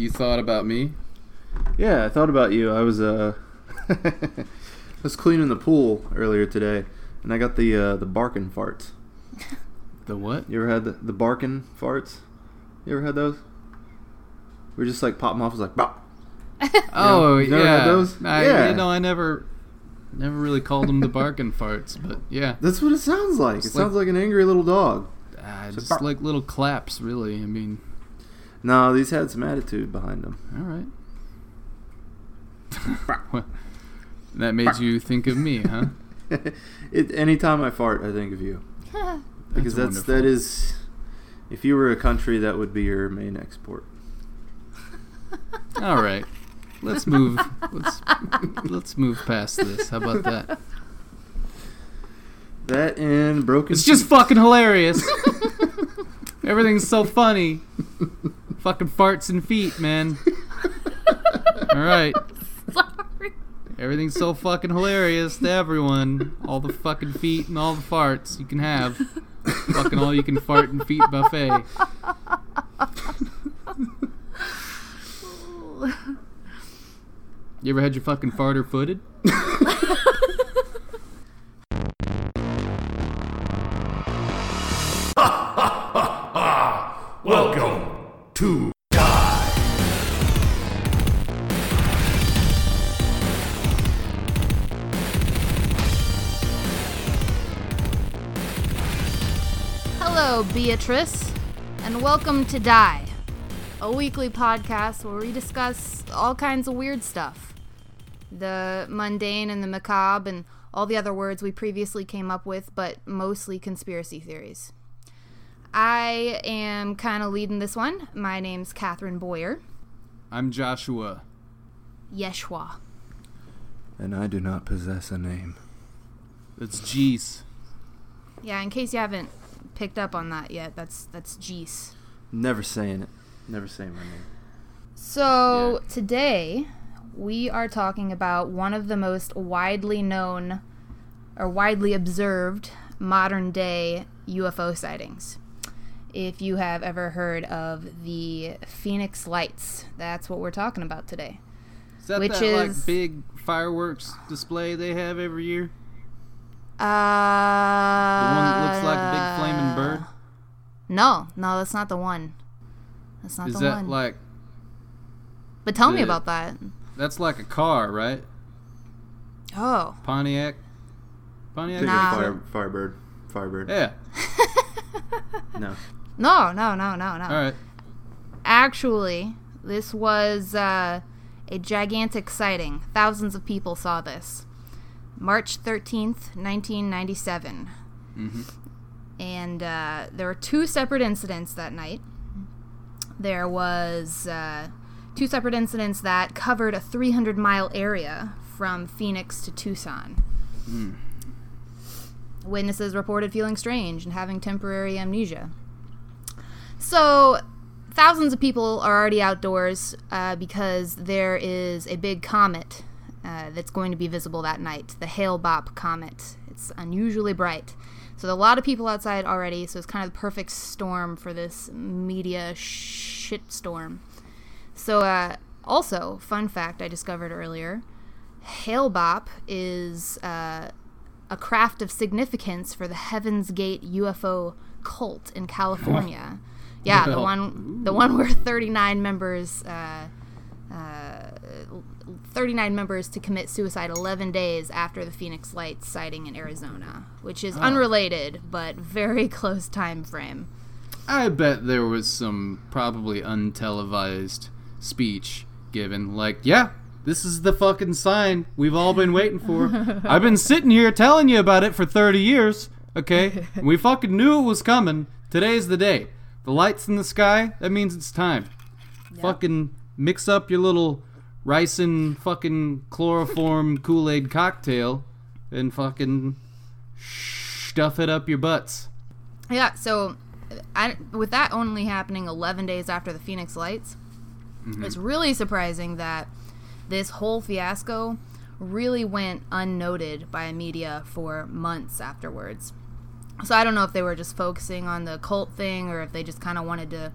You thought about me? Yeah, I thought about you. I was uh, I was cleaning the pool earlier today, and I got the uh, the barking farts. The what? You ever had the, the barking farts? You ever had those? We just like pop them off. It's like bop. Oh you never yeah. had those? I, Yeah. You know, I never, never really called them the barking farts, but yeah, That's what it sounds like. It's it sounds like an angry little dog. uh, just bark. like little claps, really. I mean, No, these had some attitude behind them. all right. That made you think of me, huh? it, anytime I fart, I think of you because that's, wonderful. that is. If you were a country, that would be your main export. All right. Let's move. Let's let's move past this. How about that? That and broken. It's just fucking hilarious. Everything's so funny. Fucking farts and feet, man. All right. Sorry. Everything's so fucking hilarious to everyone. All the fucking feet and all the farts you can have. fucking all you can fart and feet buffet. You ever had your fucking farter footed? Welcome to die. Hello, Beatrice, and welcome to Die, a weekly podcast where we discuss all kinds of weird stuff. The mundane and the macabre and all the other words we previously came up with, but mostly conspiracy theories. I am kind of leading this one. My name's Catherine Boyer. I'm Joshua. Yeshua. And I do not possess a name. It's Jeez. Yeah, in case you haven't picked up on that yet, that's that's Jeese. Never saying it. Never saying my name. So today we are talking about one of the most widely known or widely observed modern day UFO sightings. If you have ever heard of the Phoenix Lights, that's what we're talking about today. Is that Which that is- like big fireworks display they have every year? Uh, The one that looks like a big flaming bird? No, no, that's not the one. That's not Is the that one. like but tell me about that. that's like a car, right? Oh, Pontiac. Pontiac. Think Nah. Fire, Firebird. Firebird. Yeah. No. No, no, no, no, no. All right. Actually, this was uh, a gigantic sighting. Thousands of people saw this. March 13th, 1997. Mhm. And uh, there were two separate incidents that night. There was uh, two separate incidents that covered a 300 mile area from Phoenix to Tucson. Witnesses reported feeling strange and having temporary amnesia. So, thousands of people are already outdoors uh, because there is a big comet uh, that's going to be visible that night the Hale Bopp comet. It's unusually bright. So, a lot of people outside already, so it's kind of the perfect storm for this media shitstorm. So, uh, also, fun fact I discovered earlier Hale Bopp is uh, a craft of significance for the Heaven's Gate UFO cult in California. Yeah, the one the one where 39 members uh, uh, 39 members to commit suicide 11 days after the Phoenix Lights sighting in Arizona, which is unrelated but very close time frame. I bet there was some probably untelevised speech given, like, yeah, this is the fucking sign we've all been waiting for. I've been sitting here telling you about it for 30 years, okay? We fucking knew it was coming. Today's the day. The lights in the sky, that means it's time. Fucking mix up your little ricin fucking chloroform Kool Aid cocktail and fucking stuff it up your butts. Yeah, so I, with that only happening 11 days after the Phoenix Lights, mm-hmm. it's really surprising that this whole fiasco really went unnoted by media for months afterwards. So I don't know if they were just focusing on the cult thing or if they just kind of wanted to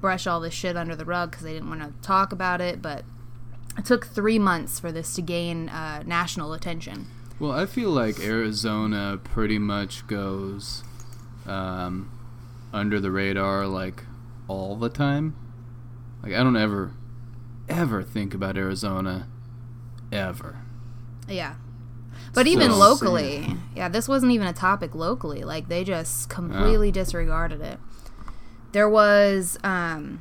brush all this shit under the rug because they didn't want to talk about it. But it took three months for this to gain uh, national attention. Well, I feel like Arizona pretty much goes um, under the radar like all the time. Like I don't ever, ever think about Arizona, ever. Yeah. But even locally, yeah, this wasn't even a topic locally. Like they just completely disregarded it. There was um,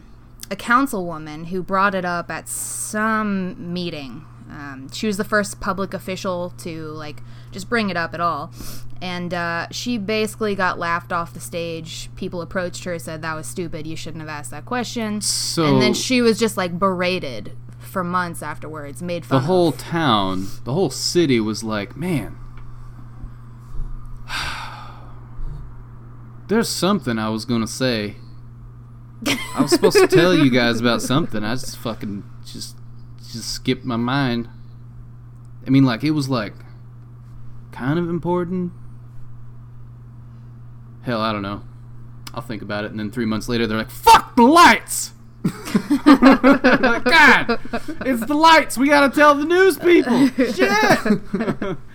a councilwoman who brought it up at some meeting. Um, she was the first public official to like just bring it up at all, and uh, she basically got laughed off the stage. People approached her, said that was stupid. You shouldn't have asked that question. So and then she was just like berated for months afterwards, made fun the of. whole town, the whole city was like, man, there's something I was gonna say. I was supposed to tell you guys about something. I just fucking just just skipped my mind. I mean, like it was like kind of important. Hell, I don't know. I'll think about it, and then three months later, they're like, "Fuck the lights." Like, God, it's the lights. We gotta tell the news people. Shit.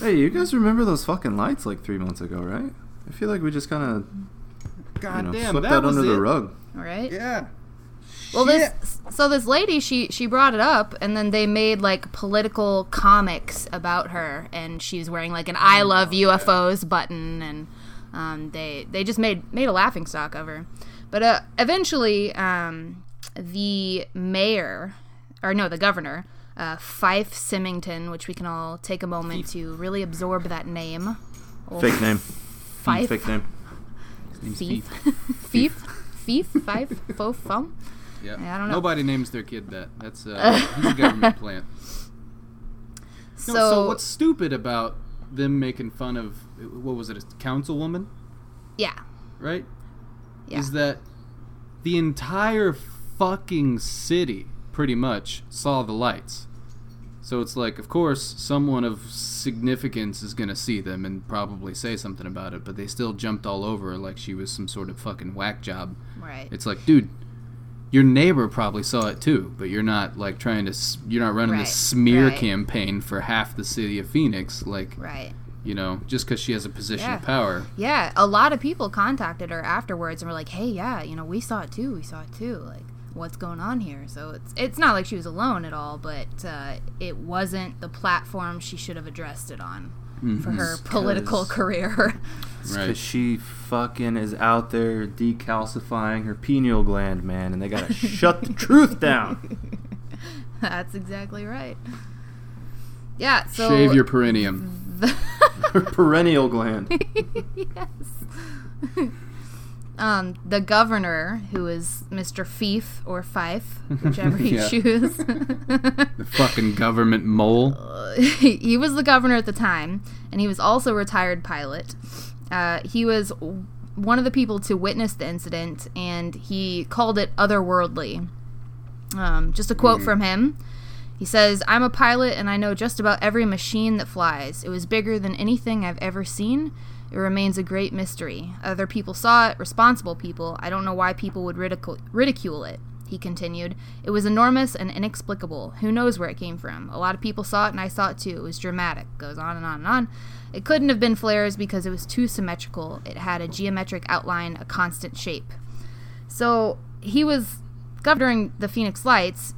Hey, you guys remember those fucking lights like three months ago, right? I feel like we just kind of goddamn, you know, swept that that, was under it. the rug. right? Yeah. Well, this so this lady she she brought it up, and then they made like political comics about her, and she's wearing like an "I love UFOs" button, and um, they they just made made a laughing stock of her. But uh, eventually, um, the mayor, or no, the governor, uh, Fife Symington, which we can all take a moment to really absorb that name. Old Fake name. Fife. Fake name. Fief. Fief. Fief. Fife. Fo. Fum. Yeah. I don't know. Nobody names their kid that. That's uh, he's a government plant. So, No, so what's stupid about them making fun of what was it, a councilwoman, yeah. right? Yeah. Is that the entire fucking city pretty much saw the lights. So it's like, of course, someone of significance is gonna see them and probably say something about it, but they still jumped all over her like she was some sort of fucking whack job. Right. It's like, dude, your neighbor probably saw it too, but you're not like trying to, you're not running Right, this smear right. campaign for half the city of Phoenix, like, Right. You know, just because she has a position Yeah. of power. Yeah. A lot of people contacted her afterwards and were like, "Hey, yeah, you know, we saw it too. We saw it too. Like, what's going on here?" So it's it's not like she was alone at all, but uh, it wasn't the platform she should have addressed it on for her political 'cause- career. Because Right. she fucking is out there decalcifying her pineal gland, man, and they gotta shut the truth down. That's exactly right. Yeah. So Shave your perineum. Her perennial gland. yes. um, the governor, who is Mr. Fief or Fife, whichever you choose. The fucking government mole. he he was the governor at the time, and he was also a retired pilot. Uh, he was one of the people to witness the incident, and he called it otherworldly. Um, just a quote from him. He says, I'm a pilot and I know just about every machine that flies. It was bigger than anything I've ever seen. It remains a great mystery. Other people saw it, responsible people. I don't know why people would ridicule, ridicule it. He continued, It was enormous and inexplicable. Who knows where it came from? A lot of people saw it and I saw it too. It was dramatic. Goes on and on and on. It couldn't have been flares because it was too symmetrical. It had a geometric outline, a constant shape. So he was governing the Phoenix Lights,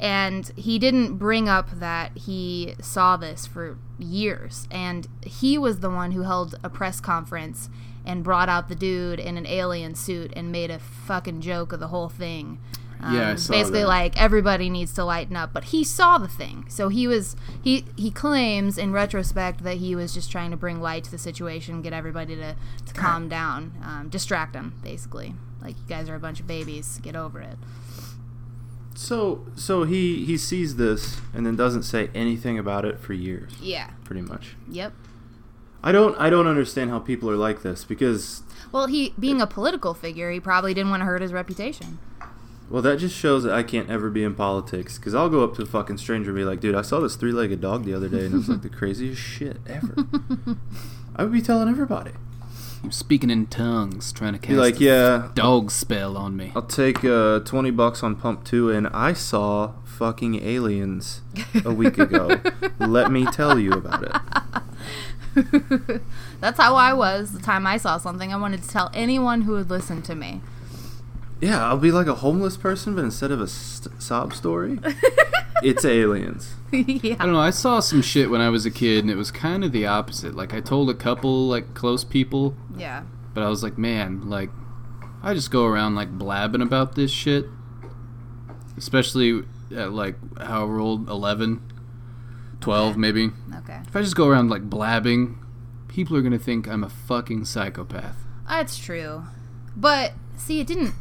and he didn't bring up that he saw this for years. And he was the one who held a press conference and brought out the dude in an alien suit and made a fucking joke of the whole thing. Um, Yeah, basically that. like everybody needs to lighten up, but he saw the thing, so he was he he claims in retrospect that he was just trying to bring light to the situation, get everybody to, to calm down, um, distract them, basically. Like you guys are a bunch of babies, get over it. So, so he he sees this and then doesn't say anything about it for years, Yeah. pretty much. Yep. I don't I don't understand how people are like this because Well, he being a political figure, he probably didn't want to hurt his reputation. well that just shows that I can't ever be in politics because I'll go up to a fucking stranger and be like, dude, I saw this three legged dog the other day and it was like the craziest shit ever. I would be telling everybody. He was speaking in tongues, trying to cast Be like, a yeah, dog spell on me. I'll take uh, 20 bucks on pump two, and I saw fucking aliens a week ago. Let me tell you about it. That's how I was the time I saw something. I wanted to tell anyone who would listen to me. Yeah, I'll be like a homeless person, but instead of a st- sob story, it's aliens. yeah. I don't know. I saw some shit when I was a kid, and it was kind of the opposite. Like I told a couple like close people, Yeah. but I was like, man, like I just go around like blabbing about this shit, especially at like however old, 11, 12 Okay. maybe. Okay. If I just go around like blabbing, people are gonna think I'm a fucking psychopath. That's true. But see, it didn't.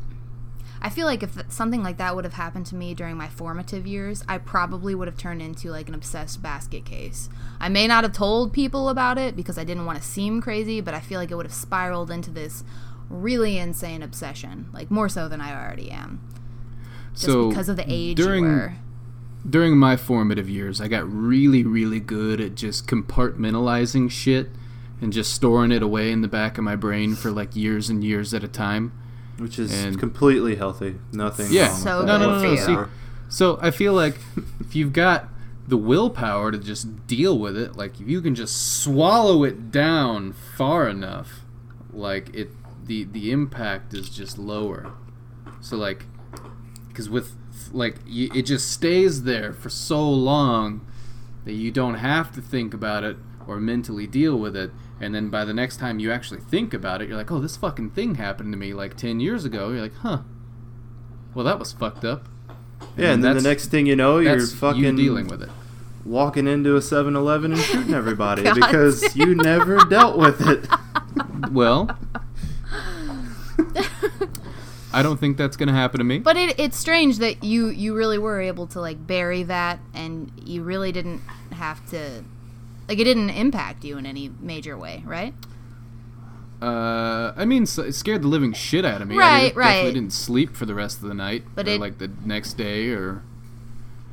I feel like if something like that would have happened to me during my formative years, I probably would have turned into like an obsessed basket case. I may not have told people about it because I didn't want to seem crazy, but I feel like it would have spiraled into this really insane obsession, like more so than I already am. Just so because of the age during you were. during my formative years, I got really, really good at just compartmentalizing shit and just storing it away in the back of my brain for like years and years at a time. Which is And- completely healthy. Nothing Yeah. wrong So with No, that no, no, no. good See, so I feel like if you've got the willpower to just deal with it, like if you can just swallow it down far enough, like it, the the impact is just lower. So like, because with like y it just stays there for so long that you don't have to think about it or mentally deal with it. And then by the next time you actually think about it, you're like, oh, this fucking thing happened to me like 10 years ago. You're like, huh. Well, that was fucked up. Yeah, and then the next thing you know, you're fucking you dealing with it. walking into a 7-Eleven and shooting everybody because you never dealt with it. Well, I don't think that's gonna happen to me. But it, it's strange that you you really were able to like bury that, and you really didn't have to, like it didn't impact you in any major way, right? Uh, I mean, s- it scared the living shit out of me. I Right, didn't- right. Definitely didn't sleep for the rest of the night, But or it- like the next day, or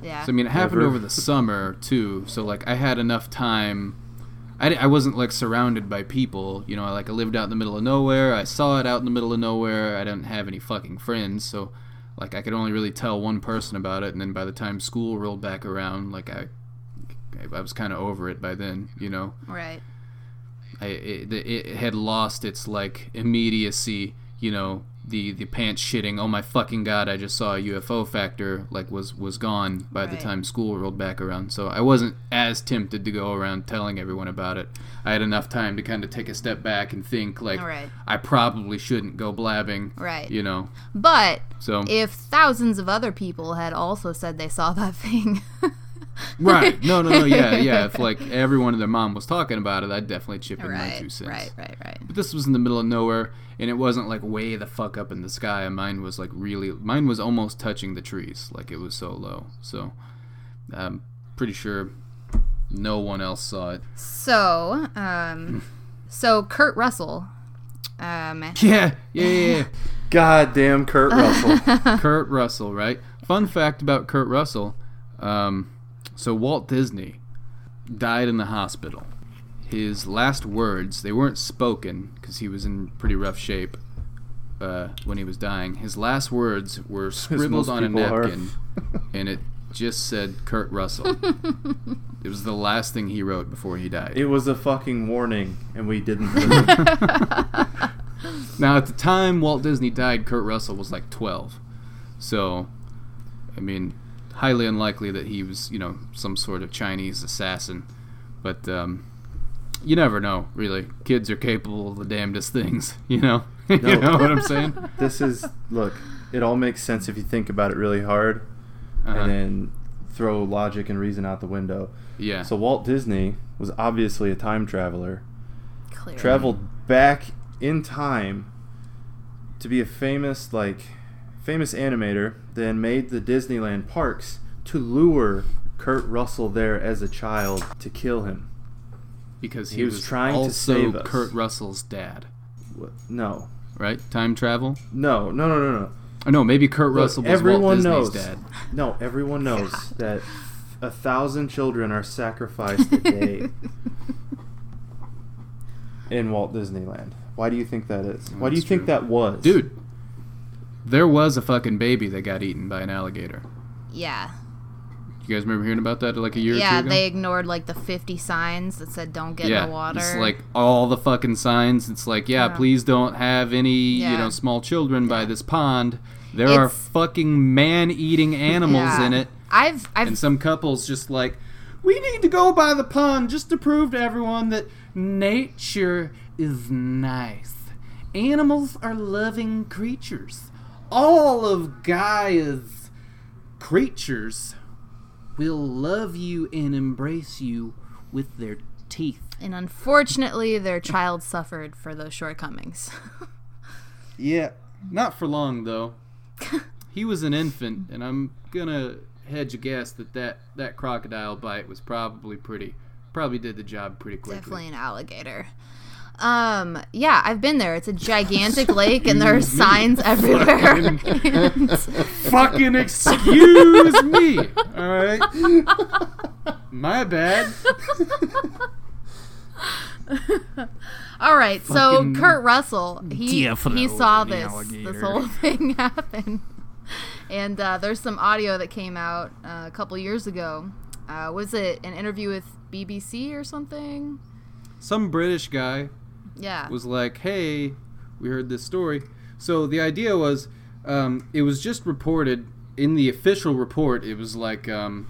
Yeah. so. I mean, it happened Never. over the summer too. So like, I had enough time. I, di- I wasn't like surrounded by people. You know, like I lived out in the middle of nowhere. I saw it out in the middle of nowhere. I didn't have any fucking friends, so like I could only really tell one person about it. And then by the time school rolled back around, like I, I was kind of over it by then. You know. right. I, it, it had lost its like immediacy you know the the pants shitting oh my fucking god i just saw a ufo factor like was was gone by the time school rolled back around so i wasn't as tempted to go around telling everyone about it i had enough time to kind of take a step back and think like Right. i probably shouldn't go blabbing Right. you know But so if thousands of other people had also said they saw that thing, right no no no yeah yeah if like everyone and their mom was talking about it i'd definitely chip in my two cents right, right, right. But this was in the middle of nowhere, and it wasn't like way the fuck up in the sky. Mine was like really, mine was almost touching the trees, like it was so low. So, I'm pretty sure no one else saw it. So, um, so Kurt Russell, um, Yeah, yeah, yeah. Goddamn Kurt Russell. Kurt Russell, right? Fun fact about Kurt Russell. Um, so Walt Disney died in the hospital. His last words, they weren't spoken because he was in pretty rough shape uh, when he was dying. His last words were scribbled on a napkin, and it just said Kurt Russell. it was the last thing he wrote before he died. It was a fucking warning, and we didn't. Now, at the time Walt Disney died, Kurt Russell was like 12. So, I mean, highly unlikely that he was, you know, some sort of Chinese assassin. But, um, you never know, really. Kids are capable of the damnedest things, you know? you No. know what I'm saying? this is look. It all makes sense if you think about it really hard, Uh-huh. and then throw logic and reason out the window. Yeah. So Walt Disney was obviously a time traveler. clearly. Traveled back in time to be a famous like famous animator, then made the Disneyland parks to lure Kurt Russell there as a child to kill him. because he, he was was, trying to save us. Kurt Russell's dad, What? No. right? Time travel? No, no, no, no, no. Oh, no, maybe Kurt Look, Russell was everyone Walt Disney's knows. dad. No, everyone knows that a thousand children are sacrificed a day in Walt Disneyland. Why do you think that is? Why do That's you think that was? Dude, there was a fucking baby that got eaten by an alligator. Yeah. You guys remember hearing about that like a year or two Yeah, they ignored like the 50 signs that said don't get yeah, in the water. it's like all the fucking signs. It's like, yeah, Yeah. please don't have any, you know, small children by this pond. There are fucking man-eating animals Yeah. in it, I've I've and some couples just like, we need to go by the pond just to prove to everyone that nature is nice. Animals are loving creatures. All of Gaia's creatures will love you and embrace you with their teeth. and unfortunately their child suffered for those shortcomings. Yeah, not for long though. he was an infant, and I'm gonna hedge a guess that that, that crocodile bite was probably pretty, probably did the job pretty quickly. Definitely an alligator. Um, yeah, I've been there. It's a gigantic lake and there are signs everywhere. And- Fucking excuse me. All right. My bad. All right, so Kurt Russell, he he saw an this this whole thing happen, and uh, there's some audio that came out uh, a couple years ago. Uh, was it an interview with BBC or something? Some British guy Yeah. was like, "Hey, we heard this story." So the idea was, um, it was just reported in the official report. It was like um,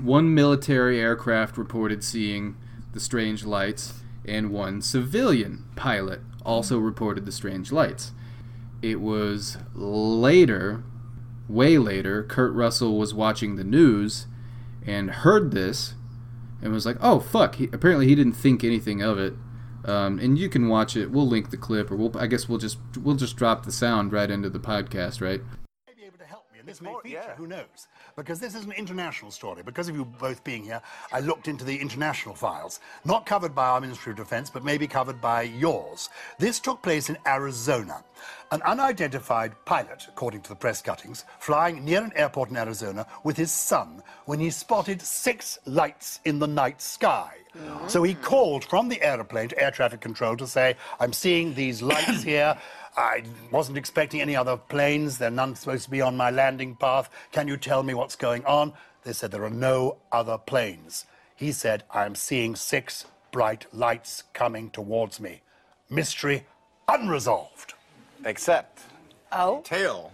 one military aircraft reported seeing the strange lights, and one civilian pilot also reported the strange lights. It was later, way later, Kurt Russell was watching the news and heard this and was like, "Oh fuck!" He, apparently, he didn't think anything of it. Um, and you can watch it. We'll link the clip, or we'll. I guess we'll just we'll just drop the sound right into the podcast, right? may be able to help me, and this may feature, who knows? Because this is an international story. Because of you both being here, I looked into the international files. Not covered by our Ministry of Defense, but maybe covered by yours. This took place in Arizona. An unidentified pilot, according to the press cuttings, flying near an airport in Arizona with his son when he spotted six lights in the night sky. So he called from the aeroplane to air traffic control to say, I'm seeing these lights here. I wasn't expecting any other planes. There are none supposed to be on my landing path. Can you tell me what's going on? They said there are no other planes. He said, I'm seeing six bright lights coming towards me. Mystery unresolved. Except Oh. tail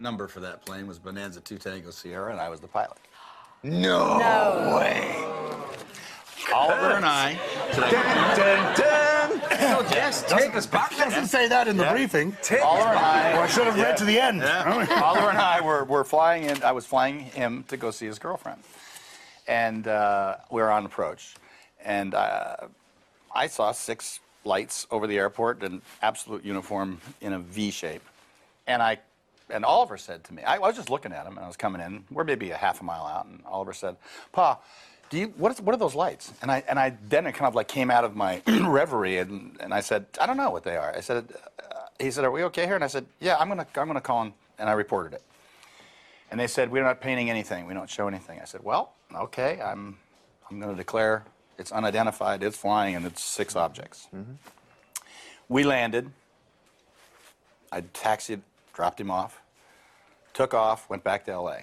number for that plane was Bonanza 2 Tango Sierra, and I was the pilot. No, way. Oliver and I. Oh, yes, take us back. Doesn't say that in the briefing. Oliver and I. Oh, I should have read to the end. Oliver and I were, were flying in. I was flying him to go see his girlfriend, and uh, we were on approach, and uh, I saw six lights over the airport in absolute uniform in a V shape, and I. And Oliver said to me, I, I was just looking at him, and I was coming in. We're maybe a half a mile out, and Oliver said, "Pa, do you what, is, what are those lights?" And I and I then it kind of like came out of my reverie, and, and I said, "I don't know what they are." I said, uh, "He said, are we okay here?" And I said, "Yeah, I'm gonna I'm gonna call him," and I reported it. And they said, We're not painting anything. We don't show anything. I said, Well, okay, I'm, I'm going to declare it's unidentified, it's flying, and it's six objects. We landed. I taxied, dropped him off, took off, went back to LA.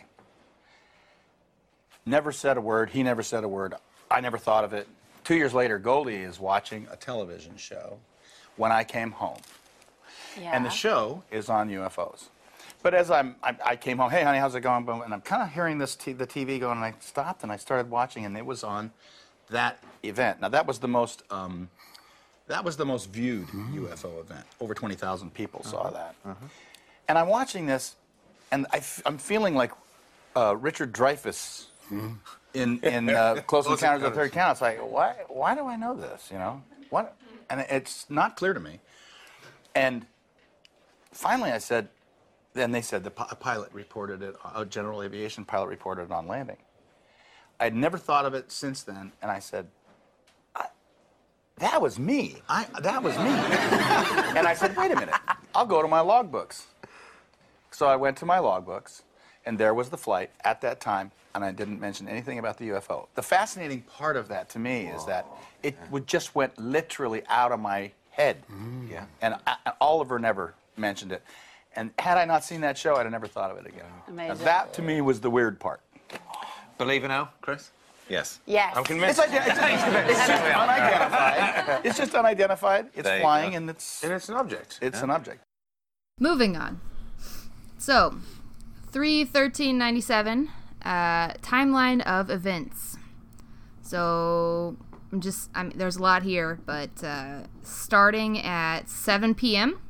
Never said a word. He never said a word. I never thought of it. Two years later, Goldie is watching a television show when I came home Yeah. and the show is on UFOs. But as I'm, I, I came home, hey honey, how's it going? And I'm kind of hearing this t- the TV going, and I stopped and I started watching, and it was on that event. Now that was the most, um, that was the most viewed UFO event. Over 20,000 people saw that. And I'm watching this, and I f- I'm feeling like uh, Richard Dreyfuss in in uh, Close Encounters of the Third Count. It's like, why why do I know this? You know what? And it's not clear to me. And finally, I said, then they said the pi- pilot reported it, a general aviation pilot reported it on landing. I'd never thought of it since then, and I said, I, that was me. I, that was me. and I said, wait a minute, I'll go to my logbooks. So I went to my logbooks, and there was the flight at that time, and I didn't mention anything about the UFO. The fascinating part of that to me is that it would just went literally out of my head. Mm. Yeah. And I, Oliver never mentioned it. And had I not seen that show, I'd have never thought of it again. Amazing. That to me was the weird part. Believe it now, Chris? Yes. Yes. I'm convinced. It's, ident- it's, it's just unidentified. It's just unidentified. It's There flying and it's And it's an object. it's an object. Moving on. So, 3 13 97, uh, timeline of events. So, I'm just, I mean, there's a lot here, but uh, starting at 7 p.m.,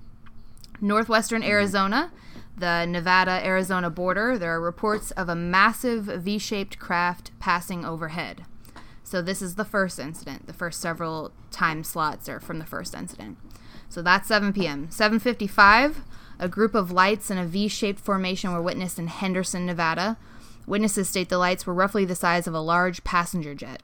northwestern Arizona, the Nevada Arizona border, there are reports of a massive V shaped craft passing overhead. So, this is the first incident. The first several time slots are from the first incident. So that's 7 p.m. 7:55, a group of lights in a V-shaped formation were witnessed in Henderson, Nevada. Witnesses state the lights were roughly the size of a large passenger jet.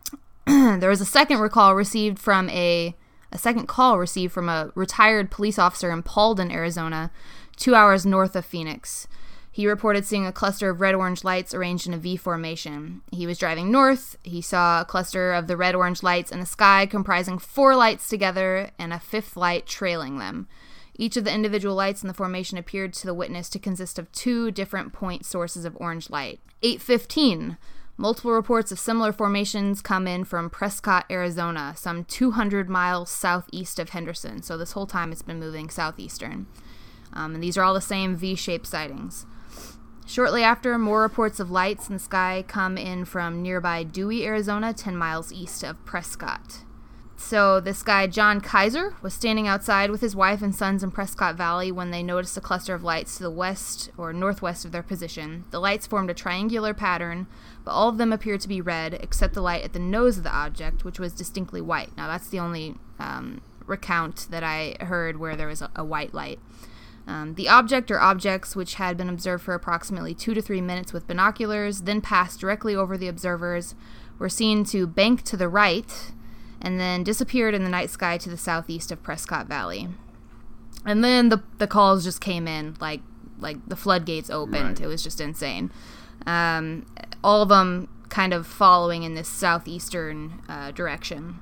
there was a second recall received from a a second call received from a retired police officer in Paulden, Arizona, 2 hours north of Phoenix. He reported seeing a cluster of red orange lights arranged in a V formation. He was driving north. He saw a cluster of the red orange lights in the sky comprising four lights together and a fifth light trailing them. Each of the individual lights in the formation appeared to the witness to consist of two different point sources of orange light. 815. Multiple reports of similar formations come in from Prescott, Arizona, some 200 miles southeast of Henderson. So this whole time it's been moving southeastern. Um, and these are all the same V shaped sightings. Shortly after, more reports of lights in the sky come in from nearby Dewey, Arizona, 10 miles east of Prescott. So, this guy, John Kaiser, was standing outside with his wife and sons in Prescott Valley when they noticed a cluster of lights to the west or northwest of their position. The lights formed a triangular pattern, but all of them appeared to be red except the light at the nose of the object, which was distinctly white. Now, that's the only um, recount that I heard where there was a, a white light. Um, the object or objects, which had been observed for approximately two to three minutes with binoculars, then passed directly over the observers, were seen to bank to the right, and then disappeared in the night sky to the southeast of Prescott Valley. And then the the calls just came in like like the floodgates opened. Right. It was just insane. Um, all of them kind of following in this southeastern uh, direction.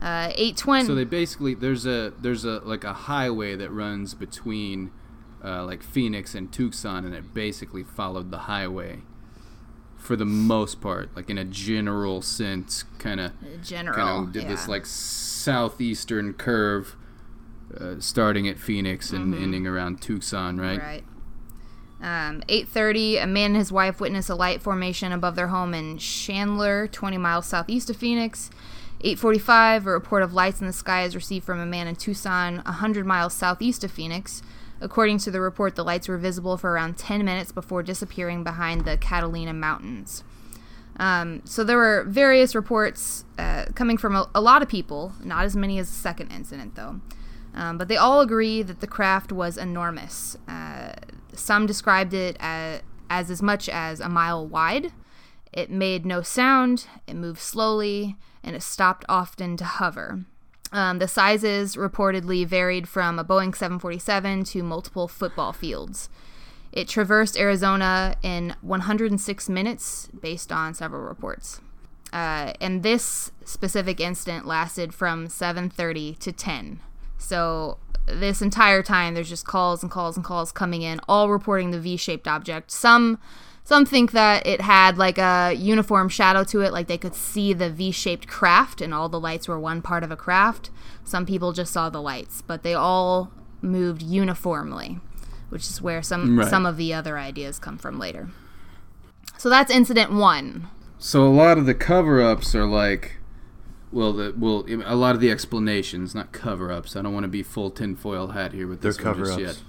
Uh, 820. So they basically there's a there's a like a highway that runs between uh, like Phoenix and Tucson, and it basically followed the highway for the most part, like in a general sense, kind of general. kind of did yeah. this like southeastern curve, uh, starting at Phoenix and ending around Tucson, right? Right. Um, 8:30, a man and his wife witness a light formation above their home in Chandler, 20 miles southeast of Phoenix. 8:45, a report of lights in the sky is received from a man in Tucson, 100 miles southeast of Phoenix. According to the report, the lights were visible for around 10 minutes before disappearing behind the Catalina Mountains. Um, so there were various reports uh, coming from a, a lot of people, not as many as the second incident, though. Um, but they all agree that the craft was enormous. Uh, some described it as, as as much as a mile wide. It made no sound, it moved slowly, and it stopped often to hover. Um, the sizes reportedly varied from a Boeing 747 to multiple football fields. It traversed Arizona in 106 minutes, based on several reports. Uh, and this specific incident lasted from 7:30 to 10. So this entire time, there's just calls and calls and calls coming in, all reporting the V-shaped object. Some some think that it had like a uniform shadow to it, like they could see the V-shaped craft, and all the lights were one part of a craft. Some people just saw the lights, but they all moved uniformly, which is where some Right. some of the other ideas come from later. So that's incident one. So a lot of the cover-ups are like, well, the well, a lot of the explanations, not cover-ups. I don't want to be full tinfoil hat here with They're this one just cover-ups. yet.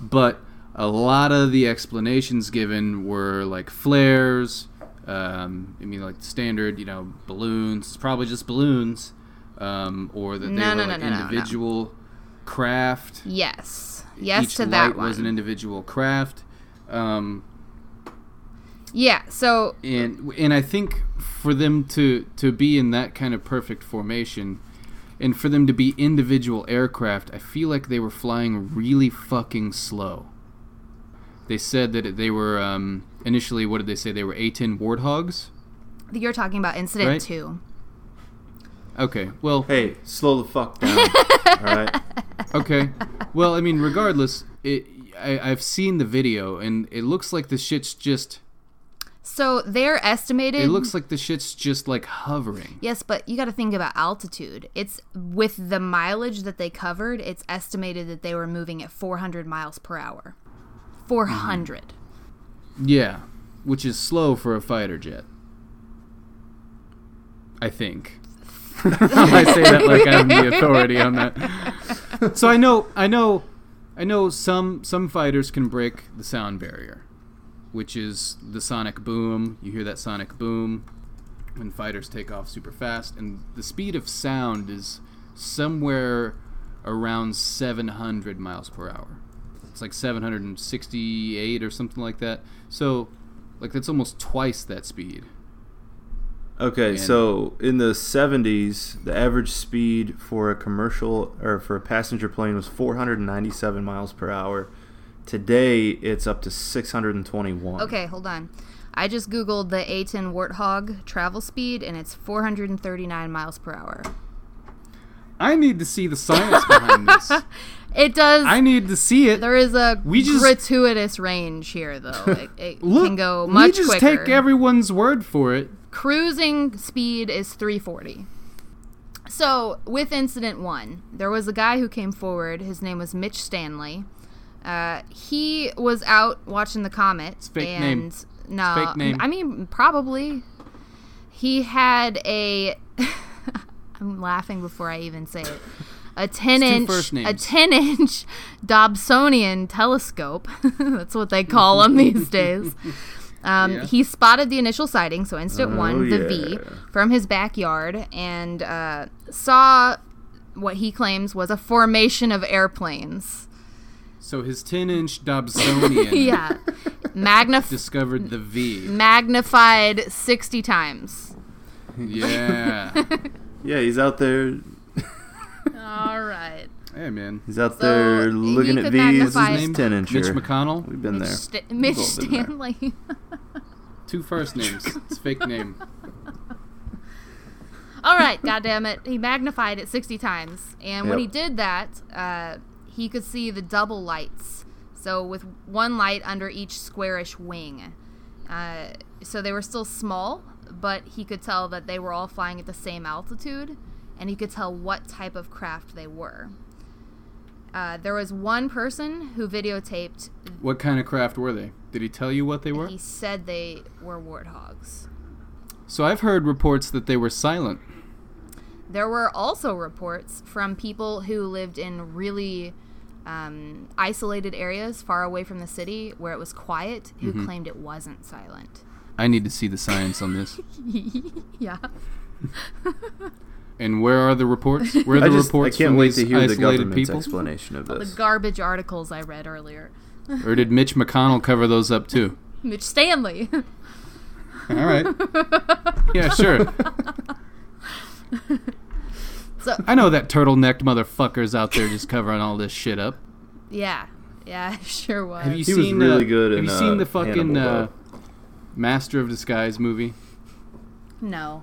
But a lot of the explanations given were like flares. Um, I mean, like standard, you know, balloons. It's probably just balloons, um, or that they No, were no, like no. individual craft. Yes. Yes Each to light that one. was an individual craft. Um, yeah, so and and I think for them to to be in that kind of perfect formation, and for them to be individual aircraft, I feel like they were flying really fucking slow. They said that they were um, initially. What did they say? They were A-10 Warthogs. you're talking about incident Right. two. Okay. Well. Hey, slow the fuck down. all right. Okay. Well, I mean, regardless, it. I, I've seen the video, and it looks like the shit's just. So they're estimated. It looks like the shit's just like hovering. Yes, but you got to think about altitude. It's with the mileage that they covered, it's estimated that they were moving at 400 miles per hour. 400. Yeah, which is slow for a fighter jet. I think. I say that like I'm the authority on that. So I know, I know, I know some some fighters can break the sound barrier, which is the sonic boom. You hear that sonic boom when fighters take off super fast, and the speed of sound is somewhere around 700 miles per hour. It's like 768 or something like that. So, like that's almost twice that speed. Okay, And- so in the 70s, the average speed for a commercial or for a passenger plane was 497 miles per hour. Today, it's up to 621. Okay, hold on. I just googled the A10 Warthog travel speed and it's 439 miles per hour. I need to see the science behind this. It does I need to see it. there is a We just- gratuitous range here though. It, it Look, can go much we just quicker. take everyone's word for it. Cruising speed is 340. So, with incident one, there was a guy who came forward. His name was Mitch Stanley. Uh, he was out watching the comet. fake and name. No, fake name. I mean, probably. He had a. I'm laughing before I even say it. A 10 inch a 10 inch Dobsonian telescope. That's what they call them these days. Um, Yeah. He spotted the initial sighting, so instant Oh, one, the V, from his backyard, and uh, saw what he claims was a formation of airplanes. So his 10-inch Dobsonian Yeah, Magnif- discovered the V. magnified sixty times. Yeah. Yeah, he's out there. All right. hey man. He's out So, there looking at could these magnify- Name? 10 inch. Mitch McConnell. We've been Mitch, there. Sta- Mitch all been there. Stanley. Two first names. It's fake name. All right, goddamn it. He magnified it 60 times. And when he did that, uh, he could see the double lights. So with one light under each squarish wing. Uh, so they were still small, but he could tell that they were all flying at the same altitude, and he could tell what type of craft they were. Uh, there was one person who videotaped. What kind of craft were they? Did he tell you what they were? He said they were warthogs. So I've heard reports that they were silent. There were also reports from people who lived in really um, isolated areas far away from the city where it was quiet who Mm-hmm. claimed it wasn't silent. I need to see the science on this. yeah. And where are the reports? Where are I the just I reports can't from wait these to hear the isolated government's people? explanation of this. The garbage articles I read earlier. Or did Mitch McConnell cover those up too? Mitch Stanley. All right. Yeah, sure. so, I know that turtle-necked motherfucker's out there just covering all this shit up. yeah. Yeah, sure was. Have you He was seen? really uh, good Have in, you seen uh, the fucking uh. Master of Disguise movie? no.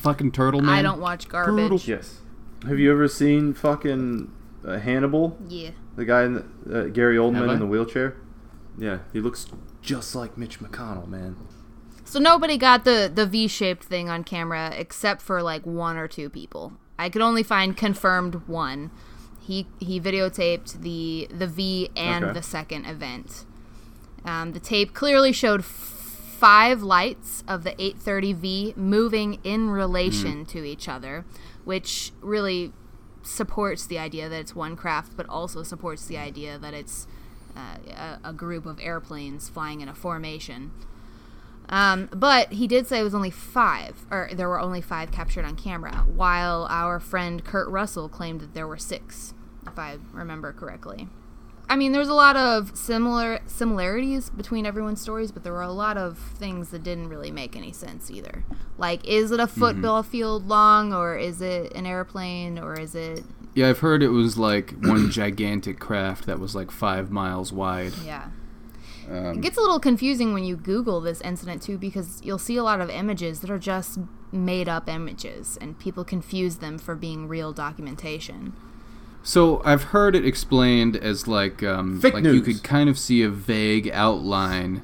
The fucking turtle man. I don't watch garbage. Yes. Have you ever seen fucking uh, Hannibal? Yeah. The guy in the, uh, Gary Oldman in the wheelchair? Yeah, he looks just like Mitch McConnell, man. So nobody got the the V-shaped thing on camera except for like one or two people. I could only find confirmed one. He he videotaped the the V and Okay. the second event. Um, the tape clearly showed f- five lights of the 830V moving in relation to each other, which really supports the idea that it's one craft, but also supports the idea that it's uh, a, a group of airplanes flying in a formation. Um, but he did say it was only five, or there were only five captured on camera, while our friend Kurt Russell claimed that there were six, if I remember correctly. I mean, there's a lot of similar similarities between everyone's stories, but there were a lot of things that didn't really make any sense either. Like, is it a mm-hmm. football field long, or is it an airplane, or is it? Yeah, I've heard it was like one gigantic craft that was like five miles wide. Yeah. Um, it gets a little confusing when you Google this incident too, because you'll see a lot of images that are just made up images, and people confuse them for being real documentation. So I've heard it explained as like um, Fake like you could kind of see a vague outline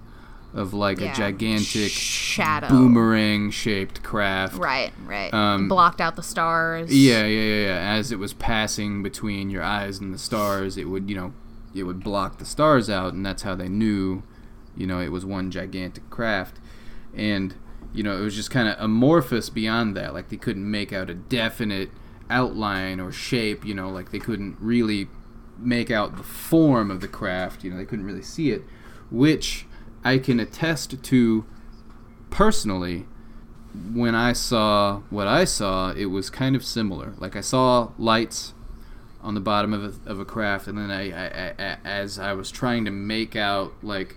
of like Yeah, a gigantic shadow. boomerang shaped craft. Right, right. Um, Blocked out the stars. Yeah, yeah, yeah, yeah. As it was passing between your eyes and the stars, it would, you know, it would block the stars out, and that's how they knew, you know, it was one gigantic craft. And, you know, it was just kind of amorphous beyond that. Like they couldn't make out a definite outline or shape, you know, like they couldn't really make out the form of the craft, you know, they couldn't really see it, which I can attest to personally when I saw what I saw, it was kind of similar. Like I saw lights on the bottom of a, of a craft, and then I, I, I, as I was trying to make out, like,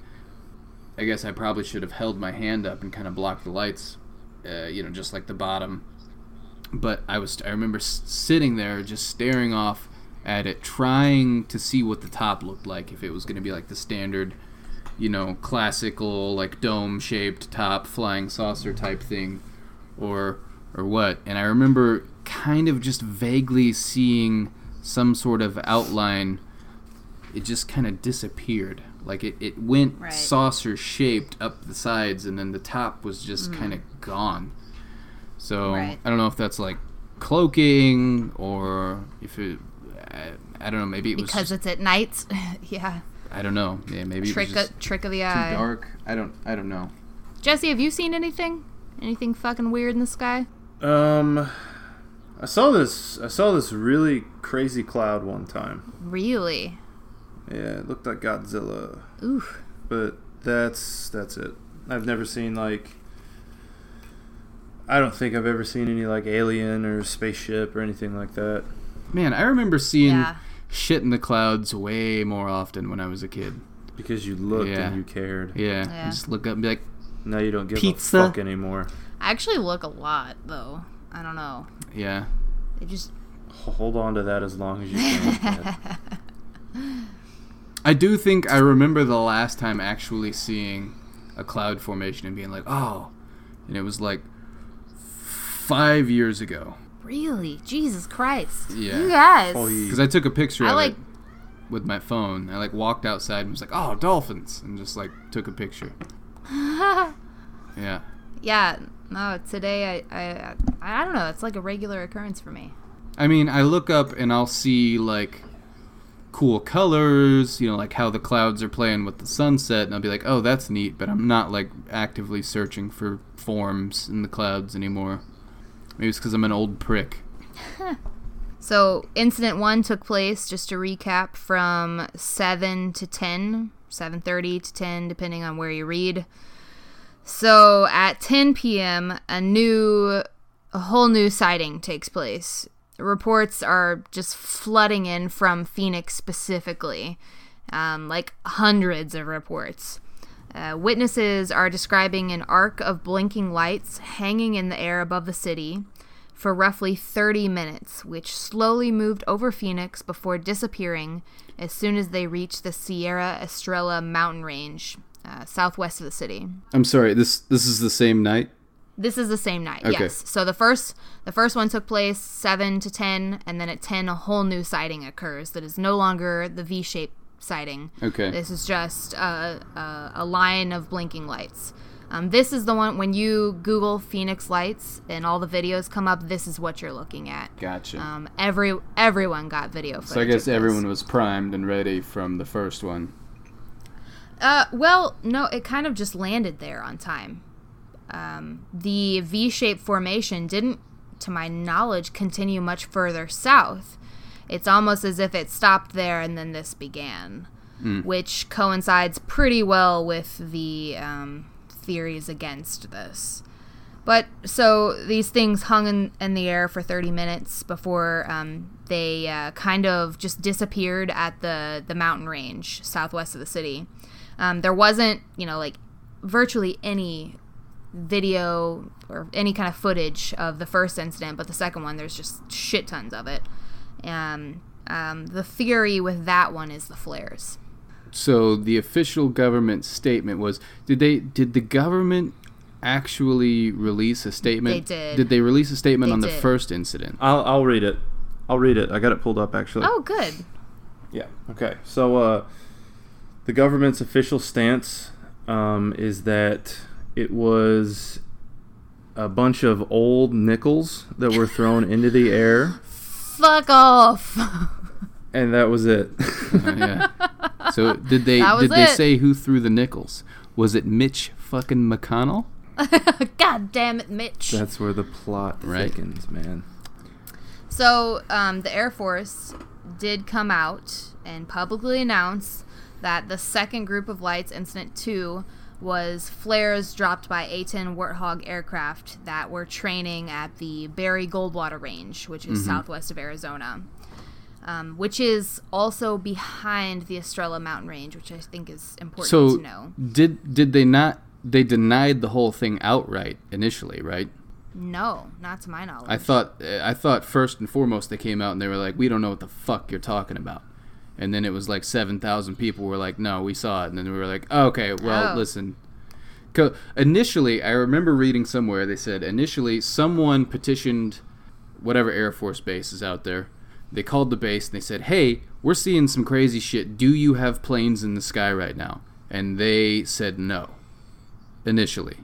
I guess I probably should have held my hand up and kind of blocked the lights, uh, you know, just like the bottom. But I was, I remember sitting there just staring off at it, trying to see what the top looked like, if it was going to be like the standard you know, classical like dome shaped top flying saucer type thing or or what. And I remember kind of just vaguely seeing some sort of outline. It just kind of disappeared. Like it, it went Right. saucer shaped up the sides and then the top was just mm. kind of gone. So Right. I don't know if that's like cloaking or if it I, I don't know, maybe it was Because it's at night. yeah. I don't know. Yeah, maybe Trick, it was just of, trick of the eye. too eye. dark. I don't I don't know. Jesse, have you seen anything? Anything fucking weird in the sky? Um, I saw this. I saw this really crazy cloud one time. Really? Yeah, it looked like Godzilla, Oof. but that's that's it. I've never seen like. I don't think I've ever seen any like alien or spaceship or anything like that. Man, I remember seeing Yeah. shit in the clouds way more often when I was a kid. Because you looked Yeah. and you cared. Yeah, Yeah. Just look up and be like, Now you don't give Pizza. a fuck anymore. I actually look a lot, though. I don't know. yeah. It just. Hold on to that as long as you can. I do think I remember the last time actually seeing a cloud formation and being like, oh, and it was like five years ago. Really? Jesus Christ. Yeah. You guys. Because I took a picture I of like- it with my phone. I like walked outside and was like, oh, dolphins, and just like took a picture. yeah. Yeah. No, today I, I I don't know. It's like a regular occurrence for me. I mean, I look up and I'll see like cool colors, you know, like how the clouds are playing with the sunset, and I'll be like, oh, that's neat, but I'm not like actively searching for forms in the clouds anymore. Maybe it's because I'm an old prick. So, incident 1 took place just to recap from 7 to 10, 7:30 to 10 depending on where you read. So, at 10 p.m., a new a whole new sighting takes place. Reports are just flooding in from Phoenix specifically, um, like hundreds of reports. Uh, witnesses are describing an arc of blinking lights hanging in the air above the city for roughly 30 minutes, which slowly moved over Phoenix before disappearing as soon as they reached the Sierra Estrella mountain range, uh, southwest of the city. I'm sorry. This this is the same night. This is the same night. Okay. Yes. So the first the first one took place 7 to 10 and then at 10 a whole new sighting occurs that is no longer the V-shaped sighting. Okay. This is just a, a, a line of blinking lights. Um, this is the one when you Google Phoenix lights and all the videos come up. This is what you're looking at. Gotcha. Um, every everyone got video footage. so I guess everyone was primed and ready from the first one. Uh, well, no, it kind of just landed there on time. Um, the V-shaped formation didn't, to my knowledge, continue much further south. It's almost as if it stopped there and then this began, which coincides pretty well with the um, theories against this. But so these things hung in, in the air for 30 minutes before um, they uh, kind of just disappeared at the, the mountain range southwest of the city. Um, there wasn't, you know, like virtually any video or any kind of footage of the first incident, but the second one, there's just shit tons of it. Um, um, the theory with that one is the flares. so the official government statement was did they did the government actually release a statement They did. did they release a statement They on the first incident I'll I'll read it. I'll read it. I got it pulled up actually. Oh, good. Yeah. Okay. So uh, the government's official stance um, is that it was a bunch of old nickels that were thrown into the air, Fuck off. and that was it. Oh, yeah so did they That was did they say who threw the nickels was it mitch fucking mcconnell God damn it, Mitch. That's where the plot Right. thickens, man. So, um, the Air Force did come out and publicly announce that the second group of lights, Incident 2, was flares dropped by A 10 Warthog aircraft that were training at the Barry Goldwater Range, which is southwest of Arizona. Um, which is also behind the Estrella Mountain Range, which I think is important so to know. did did they not they denied the whole thing outright initially right No, not to my knowledge. I thought I thought first and foremost they came out and they were like, "We don't know what the fuck you're talking about," and then it was like seven thousand people were like, "No, we saw it," and then we were like, oh, "Okay, well, Oh. listen." initially, I remember reading somewhere they said initially someone petitioned whatever Air Force base is out there. They called the base and they said, "Hey, we're seeing some crazy shit. Do you have planes in the sky right now?" And they said no. Initially,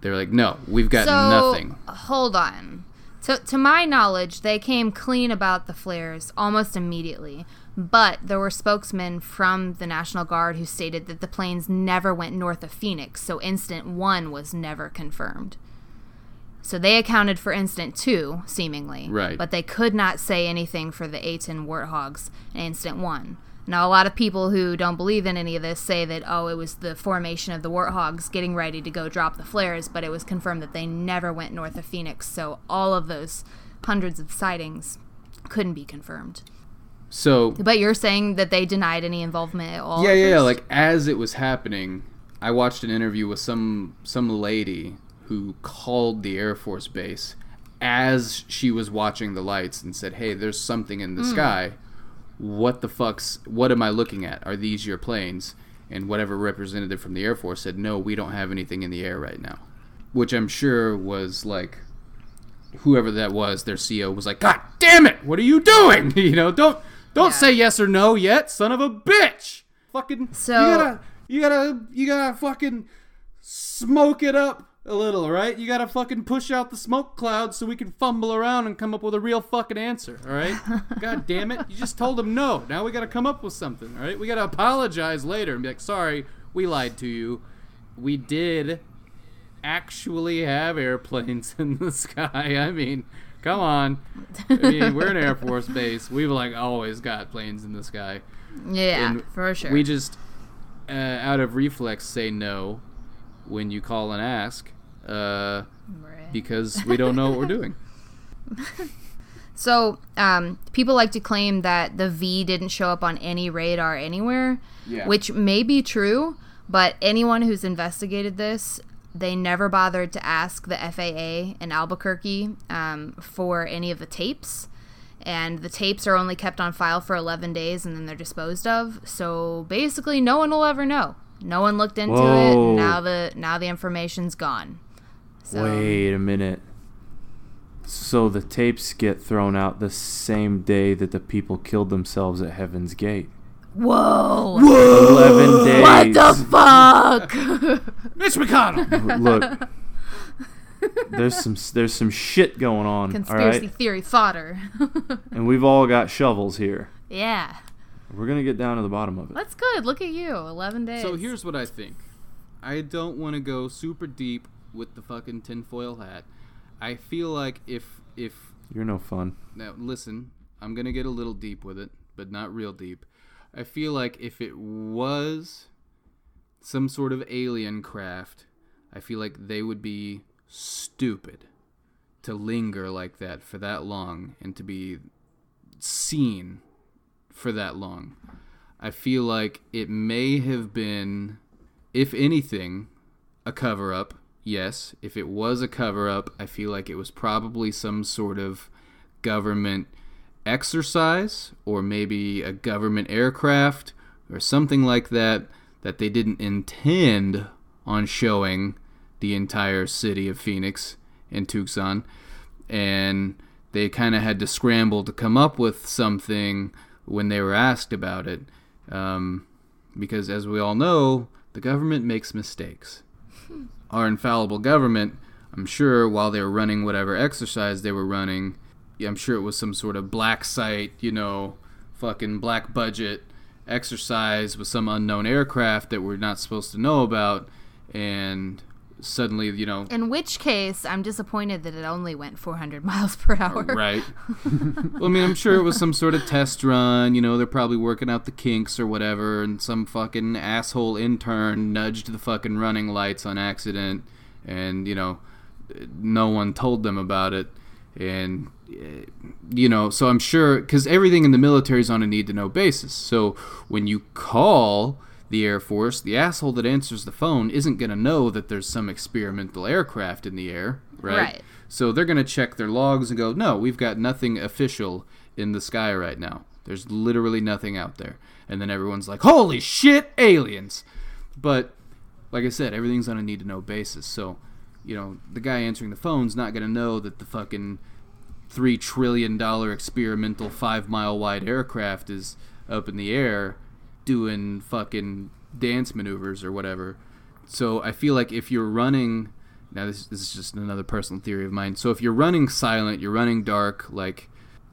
they were like, "No, we've got so, nothing." Hold on. To, to my knowledge, they came clean about the flares almost immediately. But there were spokesmen from the National Guard who stated that the planes never went north of Phoenix, so incident one was never confirmed. So they accounted for incident two, seemingly. Right. But they could not say anything for the A-10 Warthogs in incident one. Now, a lot of people who don't believe in any of this say that, oh, it was the formation of the Warthogs getting ready to go drop the flares, but it was confirmed that they never went north of Phoenix, so all of those hundreds of sightings couldn't be confirmed. So But you're saying that they denied any involvement at all? yeah, yeah, yeah. Like as it was happening, I watched an interview with some some lady who called the Air Force base as she was watching the lights and said, "Hey, there's something in the Hmm. sky. What the fuck's? What am I looking at? Are these your planes?" And whatever representative from the Air Force said, "No, we don't have anything in the air right now," which I'm sure was like. Whoever that was, their CEO was like, "God damn it! What are you doing? You know, don't don't Yeah. say yes or no yet, son of a bitch! Fucking, So- you gotta, you gotta, you gotta fucking smoke it up a little, right? You gotta fucking push out the smoke cloud so we can fumble around and come up with a real fucking answer, all right? God damn it! You just told him no. Now we gotta come up with something, all right? We gotta apologize later and be like, sorry, we lied to you. We did actually have airplanes in the sky. I mean, come on. I mean, we're an Air Force base. We've like always got planes in the sky. Yeah, And for sure. We just, uh, out of reflex, say no when you call and ask uh, Right. because we don't know what we're doing. So, um, people like to claim that the V didn't show up on any radar anywhere, Yeah. which may be true, but anyone who's investigated this, they never bothered to ask the FAA in Albuquerque um, for any of the tapes. And the tapes are only kept on file for 11 days and then they're disposed of. So basically, no one will ever know. No one looked into it. Whoa. And now the now the information's gone. So, Wait a minute. So the tapes get thrown out the same day that the people killed themselves at Heaven's Gate. Whoa! Whoa. Eleven days. What the fuck? Mitch McConnell! Look, there's some there's some shit going on. Conspiracy all right, theory fodder. and we've all got shovels here. yeah. We're gonna get down to the bottom of it. That's good. Look at you. 11 days. So here's what I think. I don't want to go super deep with the fucking tinfoil hat. I feel like if if You're no fun. Now, listen, I'm going to get a little deep with it, but not real deep. I feel like if it was some sort of alien craft, I feel like they would be stupid to linger like that for that long and to be seen for that long. I feel like it may have been, if anything, a cover up. Yes, if it was a cover up, I feel like it was probably some sort of government exercise or maybe a government aircraft or something like that that they didn't intend on showing the entire city of Phoenix and Tucson. And they kind of had to scramble to come up with something when they were asked about it. Um, because as we all know the government makes mistakes. Our infallible government i'm sure while they were running whatever exercise they were running yeah, i'm sure it was some sort of black site you know fucking black budget exercise with some unknown aircraft that we're not supposed to know about and suddenly you know In which case, I'm disappointed that it only went 400 miles per hour. Right. well, I mean, I'm sure it was some sort of test run. You know, they're probably working out the kinks or whatever, and some fucking asshole intern nudged the fucking running lights on accident, and, you know, no one told them about it. And, eh, you know, so I'm sure, because everything in the military is on a need to know basis. So when you call the Air Force, the asshole that answers the phone isn't going to know that there's some experimental aircraft in the air, right? Right. So they're going to check their logs and go, no, we've got nothing official in the sky right now. There's literally nothing out there. And then everyone's like, holy shit, aliens. But like I said, everything's on a need to know basis. So, you know, the guy answering the phone's not to know that the fucking $3 trillion experimental five mile wide aircraft is up in the air doing fucking dance maneuvers or whatever. So I feel like if you're running, now this, this is just another personal theory of mine. So if you're running silent, you're running dark, like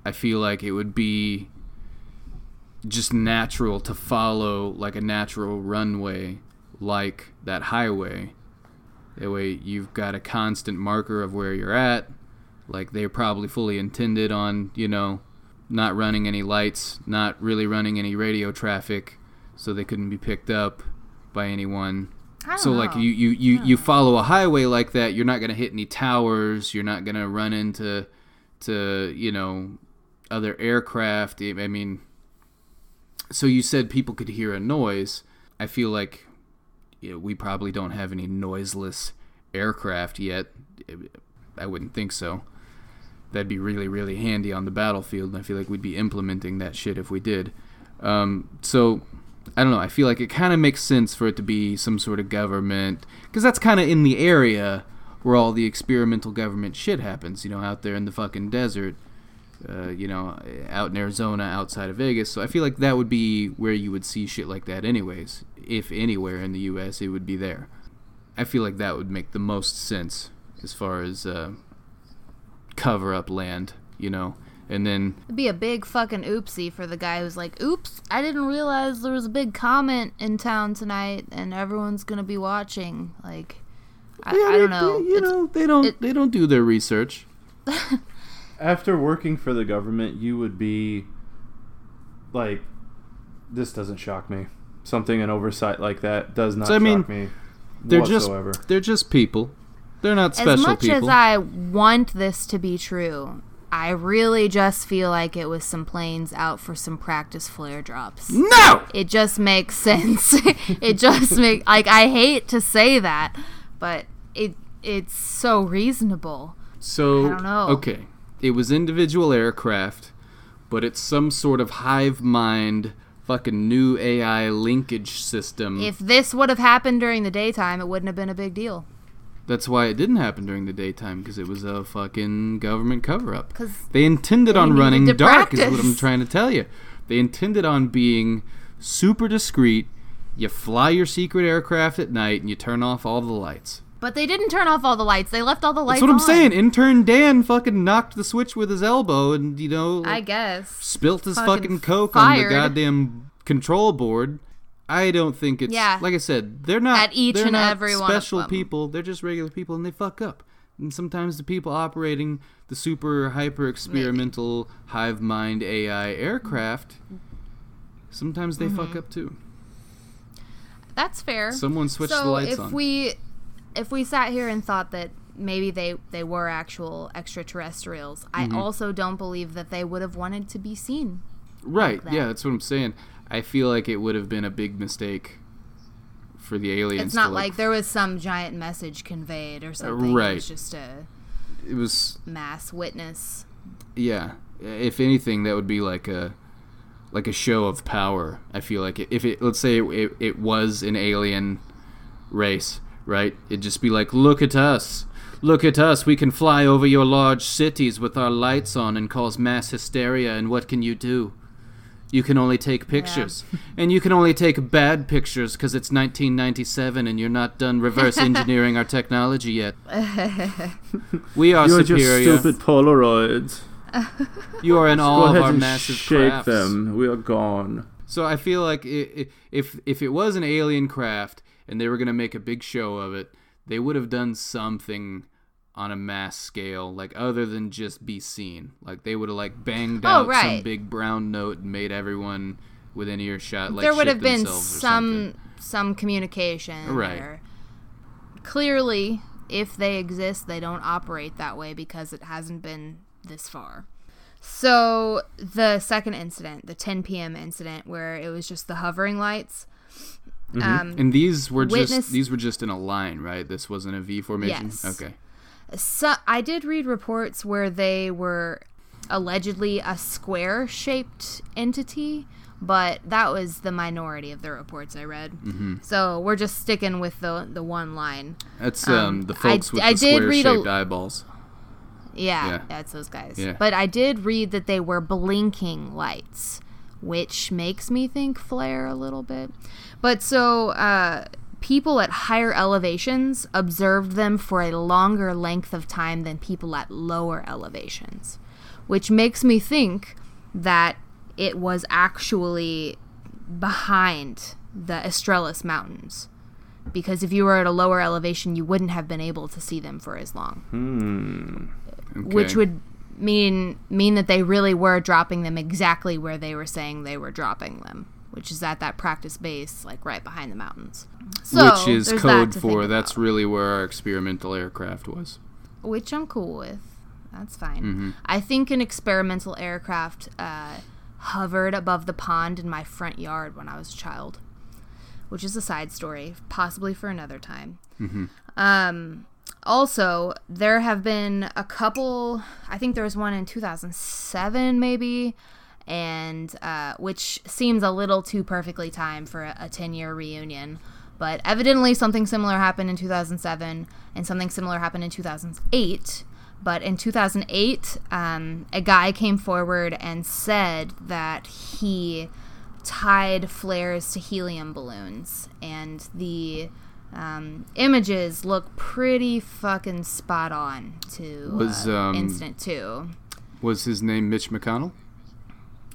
I feel like it would be just natural to follow like a natural runway like that highway. That way you've got a constant marker of where you're at. Like they're probably fully intended on, you know, not running any lights, not really running any radio traffic, so they couldn't be picked up by anyone. So like you you you, you follow a highway like that, you're not gonna hit any towers. You're not gonna run into to you know other aircraft. I mean, so you said people could hear a noise. I feel like you know, we probably don't have any noiseless aircraft yet. I wouldn't think so. That'd be really, really handy on the battlefield, I feel like we'd be implementing that shit if we did. Um, so, I don't know. I feel like it kind of makes sense for it to be some sort of government, because that's kind of in the area where all the experimental government shit happens. You know, out there in the fucking desert. Uh, you know, out in Arizona, outside of Vegas. So I feel like that would be where you would see shit like that, anyways. If anywhere in the U.S., it would be there. I feel like that would make the most sense as far as uh, cover up land, you know. And then It'd be a big fucking oopsie for the guy who's like, "Oops, I didn't realize there was a big comment in town tonight, and everyone's gonna be watching." Like, I, I don't know. You It's- know, they don't it- they don't do their research. After working for the government, you would be like, this doesn't shock me. Something an oversight like that does not So, I mean, shock me They're whatsoever. just they're just people. They're not as special much people. as I want this to be true, I really just feel like it was some planes out for some practice flare drops. no. It just makes sense. it just make like I hate to say that, but it it's so reasonable. So I don't know. okay, it was individual aircraft, but it's some sort of hive mind fucking new AI linkage system. If this would have happened during the daytime, it wouldn't have been a big deal. That's why it didn't happen during the daytime because it was a fucking government cover up. 'Cause They intended they on running dark, is what I'm trying to tell you. They intended on being super discreet. You fly your secret aircraft at night and you turn off all the lights. But they didn't turn off all the lights. They left all the lights That's what I'm on. saying. Intern Dan fucking knocked the switch with his elbow and, you know, I guess. spilt his fucking fucking coke on the goddamn control board. I don't think it's Yeah. like I said. They're not At each they're and not every special people. They're just regular people, and they fuck up. And sometimes the people operating the super hyper experimental hive mind AI aircraft, sometimes they Mm-hmm. fuck up too. That's fair. Someone switched so the lights if on. we if we sat here and thought that maybe they they were actual extraterrestrials, Mm-hmm. I also don't believe that they would have wanted to be seen. right? that. Yeah, that's what I'm saying. I feel like it would have been a big mistake for the aliens. It's not to, like there was some giant message conveyed or something. It right. was just a it was mass witness. Yeah, if anything, that would be like a like a show of power. I feel like if it let's say it, it was an alien race, right? It'd just be like, look at us. Look at us. We can fly over your large cities with our lights on and cause mass hysteria. And what can you do? You can only take pictures. and you can only take bad pictures because it's 1997 and you're not done reverse engineering our technology yet. we are You're superior. just stupid Polaroids. You are in Go all of ahead our and massive shake crafts. them. We are gone. So I feel like i i if if it was an alien craft and they were gonna make a big show of it, they would have done something on a mass scale, like other than just be seen. Like they would have like banged Oh, out some big brown note and made everyone within earshot like there would have been some some communication. Right. or- clearly, if they exist, they don't operate that way because it hasn't been this far. So the second incident, the 10 p.m. incident, where it was just the hovering lights. Um, And these were Witness- just these were just in a line, right? This wasn't a V formation. Yes. Okay. so I did read reports where they were allegedly a square shaped entity, but that was the minority of the reports I read. Mm-hmm. So we're just sticking with the the one line. That's um, Um, the I- folks with I the square read a- shaped eyeballs. Yeah, Yeah. that's those guys. Yeah. But I did read that they were blinking lights, which makes me think flare a little bit. But so uh, people at higher elevations observed them for a longer length of time than people at lower elevations, which makes me think that it was actually behind the Estrellas Mountains. Because if you were at a lower elevation, you wouldn't have been able to see them for as long which Okay. would mean mean that they really were dropping them exactly where they were saying they were dropping them, which is at that practice base, like right behind the mountains. So, Which is code that for that's really where our experimental aircraft was. which I'm cool with. That's fine. Mm-hmm. I think an experimental aircraft uh, hovered above the pond in my front yard when I was a child, which is a side story, possibly for another time. Mm-hmm. Um, also, there have been a couple. I think there was one in 2007, maybe, and uh, which seems a little too perfectly timed for a 10 year reunion. But evidently, something similar happened in 2007, and something similar happened in 2008. But in 2008, um, a guy came forward and said that he tied flares to helium balloons, and the um, images look pretty fucking spot on to Was, uh, um, Instant 2. Was his name Mitch McConnell?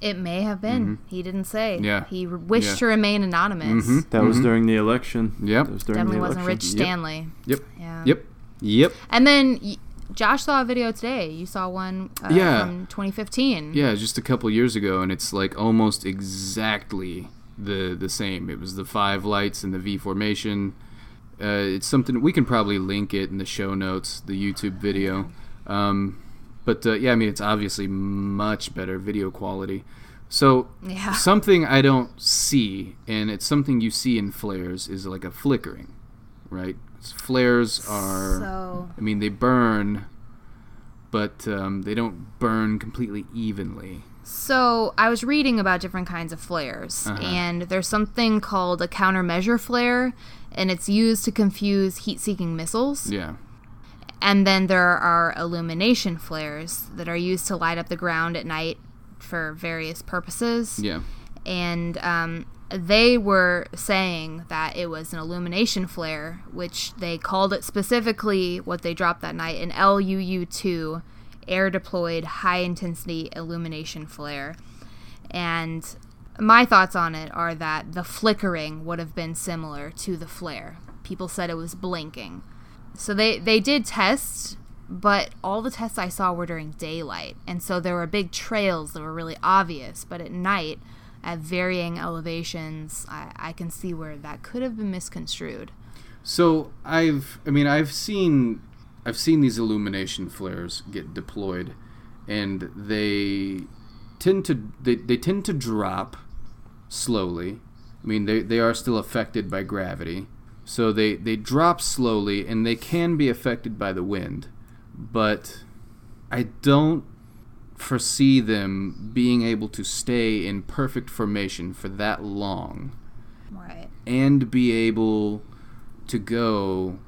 It may have been. He didn't say. Mm-hmm. Yeah. He wished Yeah. to remain anonymous. Mhm. That was during the election. Yep. That was during Definitely the wasn't Rich election. Yep. Stanley. Yep. Yeah. Yep. Yep. And then y- Josh saw a video today. You saw one uh, Yeah. from 2015. Yeah, just a couple years ago, and it's like almost exactly the the same. It was the five lights and the V formation. Uh, it's something we can probably link it in the show notes, the YouTube video. Um, but uh, yeah, I mean, it's obviously much better video quality. So Yeah. something I don't see, and it's something you see in flares, is like a flickering, right? Flares are. So I mean, they burn, but um, they don't burn completely evenly. So I was reading about different kinds of flares, Uh-huh. and there's something called a countermeasure flare, and it's used to confuse heat-seeking missiles. Yeah. And then there are illumination flares that are used to light up the ground at night for various purposes. Yeah. And um, they were saying that it was an illumination flare, which they called it specifically what they dropped that night an LUU 2 air deployed high intensity illumination flare. And my thoughts on it are that the flickering would have been similar to the flare. People said it was blinking. So they, they did tests, but all the tests I saw were during daylight. And so there were big trails that were really obvious. But at night, at varying elevations, I, I can see where that could have been misconstrued. So I've, I mean, I've seen, I've seen these illumination flares get deployed, and they tend to, they, they tend to drop slowly. I mean, they, they are still affected by gravity, so they they drop slowly, and they can be affected by the wind, but I don't foresee them being able to stay in perfect formation for that long Right. and be able to go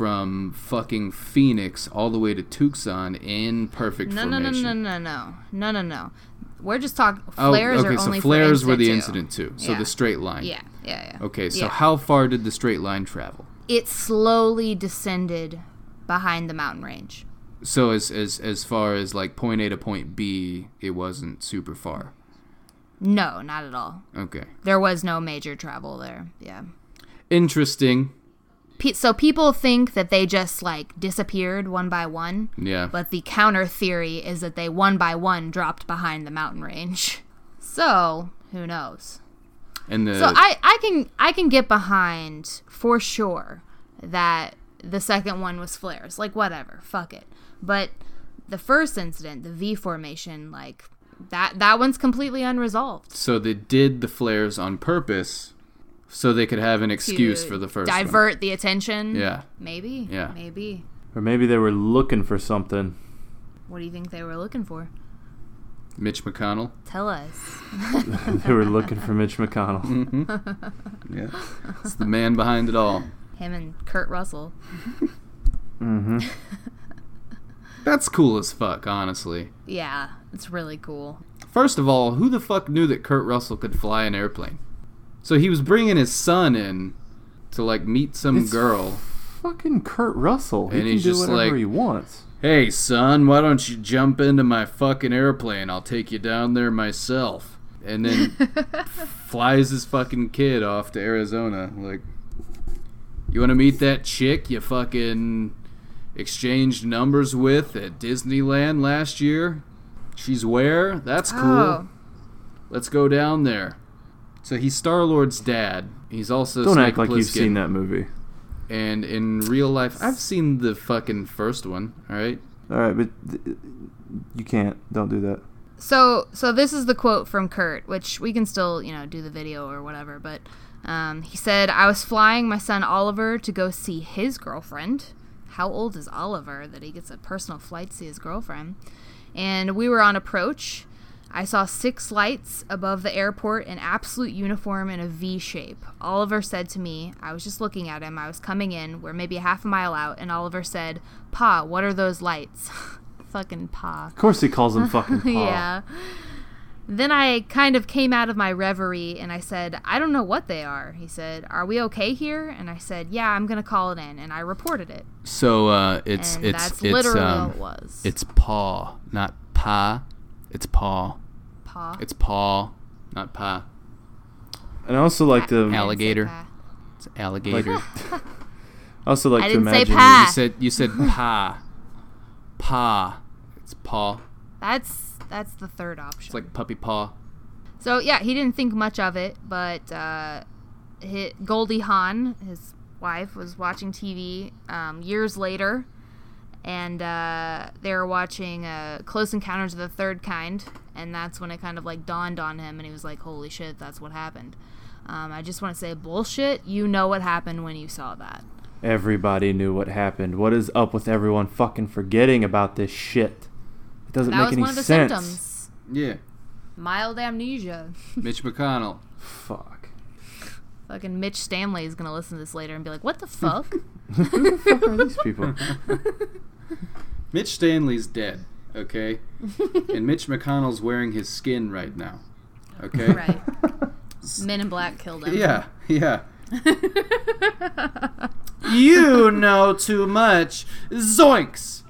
from fucking Phoenix all the way to Tucson in perfect No, no, no, no, no, no, no, no, no. We're just talking oh, flares. Oh, okay, are so only flares were the incident incident too. two. So the straight line. Yeah, yeah, yeah. Okay, so Yeah. how far did the straight line travel? It slowly descended behind the mountain range. So as as as far as like point A to point B, it wasn't super far. No, not at all. Okay. There was no major travel there. Yeah. Interesting. Pe- so people think that they just like disappeared one by one, Yeah. but the counter theory is that they one by one dropped behind the mountain range. So, who knows? and the So I, I can I can get behind for sure that the second one was flares. Like whatever, fuck it. But the first incident, the V formation, like that that one's completely unresolved. so they did the flares on purpose so they could have an excuse for the first one. divert the attention. Yeah. Maybe. Yeah. Maybe. Or maybe they were looking for something. What do you think they were looking for? Mitch McConnell. Tell us. they were looking for Mitch McConnell. Yeah. it's the man behind it all. Him and Kurt Russell. mm-hmm. That's cool as fuck, honestly. Yeah, it's really cool. First of all, who the fuck knew that Kurt Russell could fly an airplane? So he was bringing his son in to like meet some It's girl. Fucking Kurt Russell. He And can he's do just whatever like- he wants. Hey son, why don't you jump into my fucking airplane? I'll take you down there myself. And then flies his fucking kid off to Arizona. Like, you want to meet that chick you fucking exchanged numbers with at Disneyland last year? She's where? That's cool. Oh. Let's go down there. So he's Star Lord's dad. He's also Don't Snake act like you've seen that movie. And in real life, I've seen the fucking first one. All right. All right, but th- you can't. Don't do that. So, so this is the quote from Kurt, which we can still, you know, do the video or whatever. But um, he said, "I was flying my son Oliver to go see his girlfriend. How old is Oliver that he gets a personal flight to see his girlfriend? And we were on approach. I saw six lights above the airport in absolute uniform in a V shape. Oliver said to me, I was just looking at him. I was coming in. We're maybe a half a mile out, and Oliver said, "Pa, what are those lights?" Fucking Pa. Of course, he calls him fucking Pa. yeah. Then I kind of came out of my reverie and I said, I don't know what they are. He said, Are we okay here? And I said, Yeah, I'm going to call it in. And I reported it. So uh, it's and it's that's it's literally all um, it was. it's paw, not pa. It's paw. Pa. It's paw, not pa. And I also like I to. alligator. It's alligator. I also like I to didn't say imagine. pa. you said you said pa. Pa. It's paw. That's that's the third option. It's like puppy paw. So yeah, he didn't think much of it, but uh, hi Goldie Hawn, his wife, was watching TV um, years later, and uh, they were watching uh, Close Encounters of the Third Kind, and that's when it kind of like dawned on him, and he was like, "Holy shit, that's what happened." Um, I just want to say, bullshit. You know what happened when you saw that. Everybody knew what happened. What is up with everyone fucking forgetting about this shit? It doesn't That make was any one of the sense. symptoms. Yeah. Mild amnesia. Mitch McConnell. Fuck. Fucking Mitch Stanley is gonna listen to this later and be like, "What the fuck?" Who the fuck are these people? Mitch Stanley's dead. Okay. and Mitch McConnell's wearing his skin right now. Okay. right. Men in Black killed him. Yeah. Yeah. you know too much. Zoinks.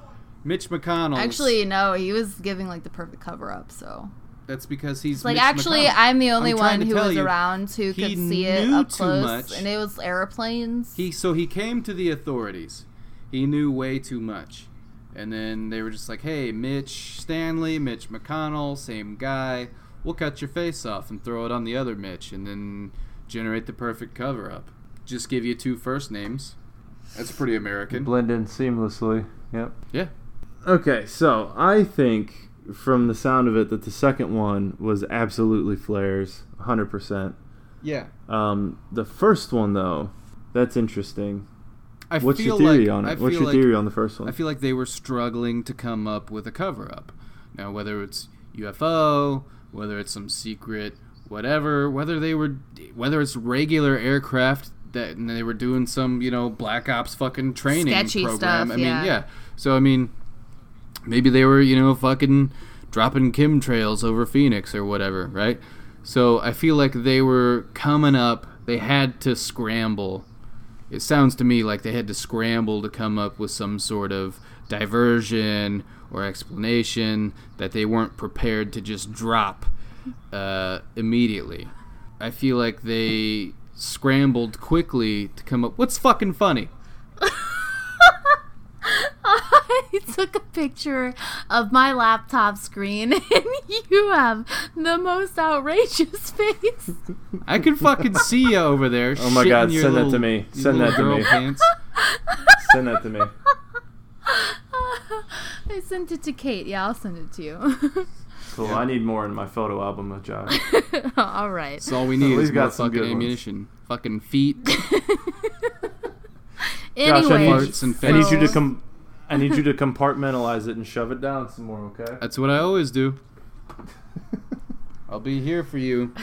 Mitch McConnell. Actually, no, he was giving like the perfect cover up. So, that's because he's it's like Mitch actually, McConnell. I'm the only I'm one who was you, around who could see it up too close, much. and it was airplanes. He so he came to the authorities. He knew way too much. And then they were just like, "Hey, Mitch Stanley, Mitch McConnell, same guy. We'll cut your face off and throw it on the other Mitch and then generate the perfect cover up. Just give you two first names. That's pretty American." Blend in seamlessly. Yep. Yeah. Okay, so I think from the sound of it that the second one was absolutely flares, 100%. Yeah. Um, the first one though, that's interesting. I What's your theory like, on I it? What's your like- theory on the first one? I feel like they were struggling to come up with a cover up. Now, whether it's UFO, whether it's some secret whatever, whether they were, whether it's regular aircraft that and they were doing some, you know, black ops fucking training Sketchy program. stuff, I mean, yeah. yeah. So I mean, maybe they were, you know, fucking dropping chemtrails over Phoenix or whatever, right? So I feel like they were coming up. They had to scramble. It sounds to me like they had to scramble to come up with some sort of diversion or explanation that they weren't prepared to just drop uh, immediately. I feel like they scrambled quickly to come up. What's fucking funny? I took a picture of my laptop screen and you have the most outrageous face. I can fucking see you over there. Oh my God, your send that to me. Send that to me. Pants. Send that to me. I sent it to Kate. Yeah, I'll send it to you. Cool. I need more in my photo album of Josh. All right. That's all we need We've is more got some fucking good ones. ammunition. Fucking feet. Josh, I need, Anyway, Farts and I need you to so- com- I need you to compartmentalize it and shove it down some more, okay? That's what I always do. I'll be here for you.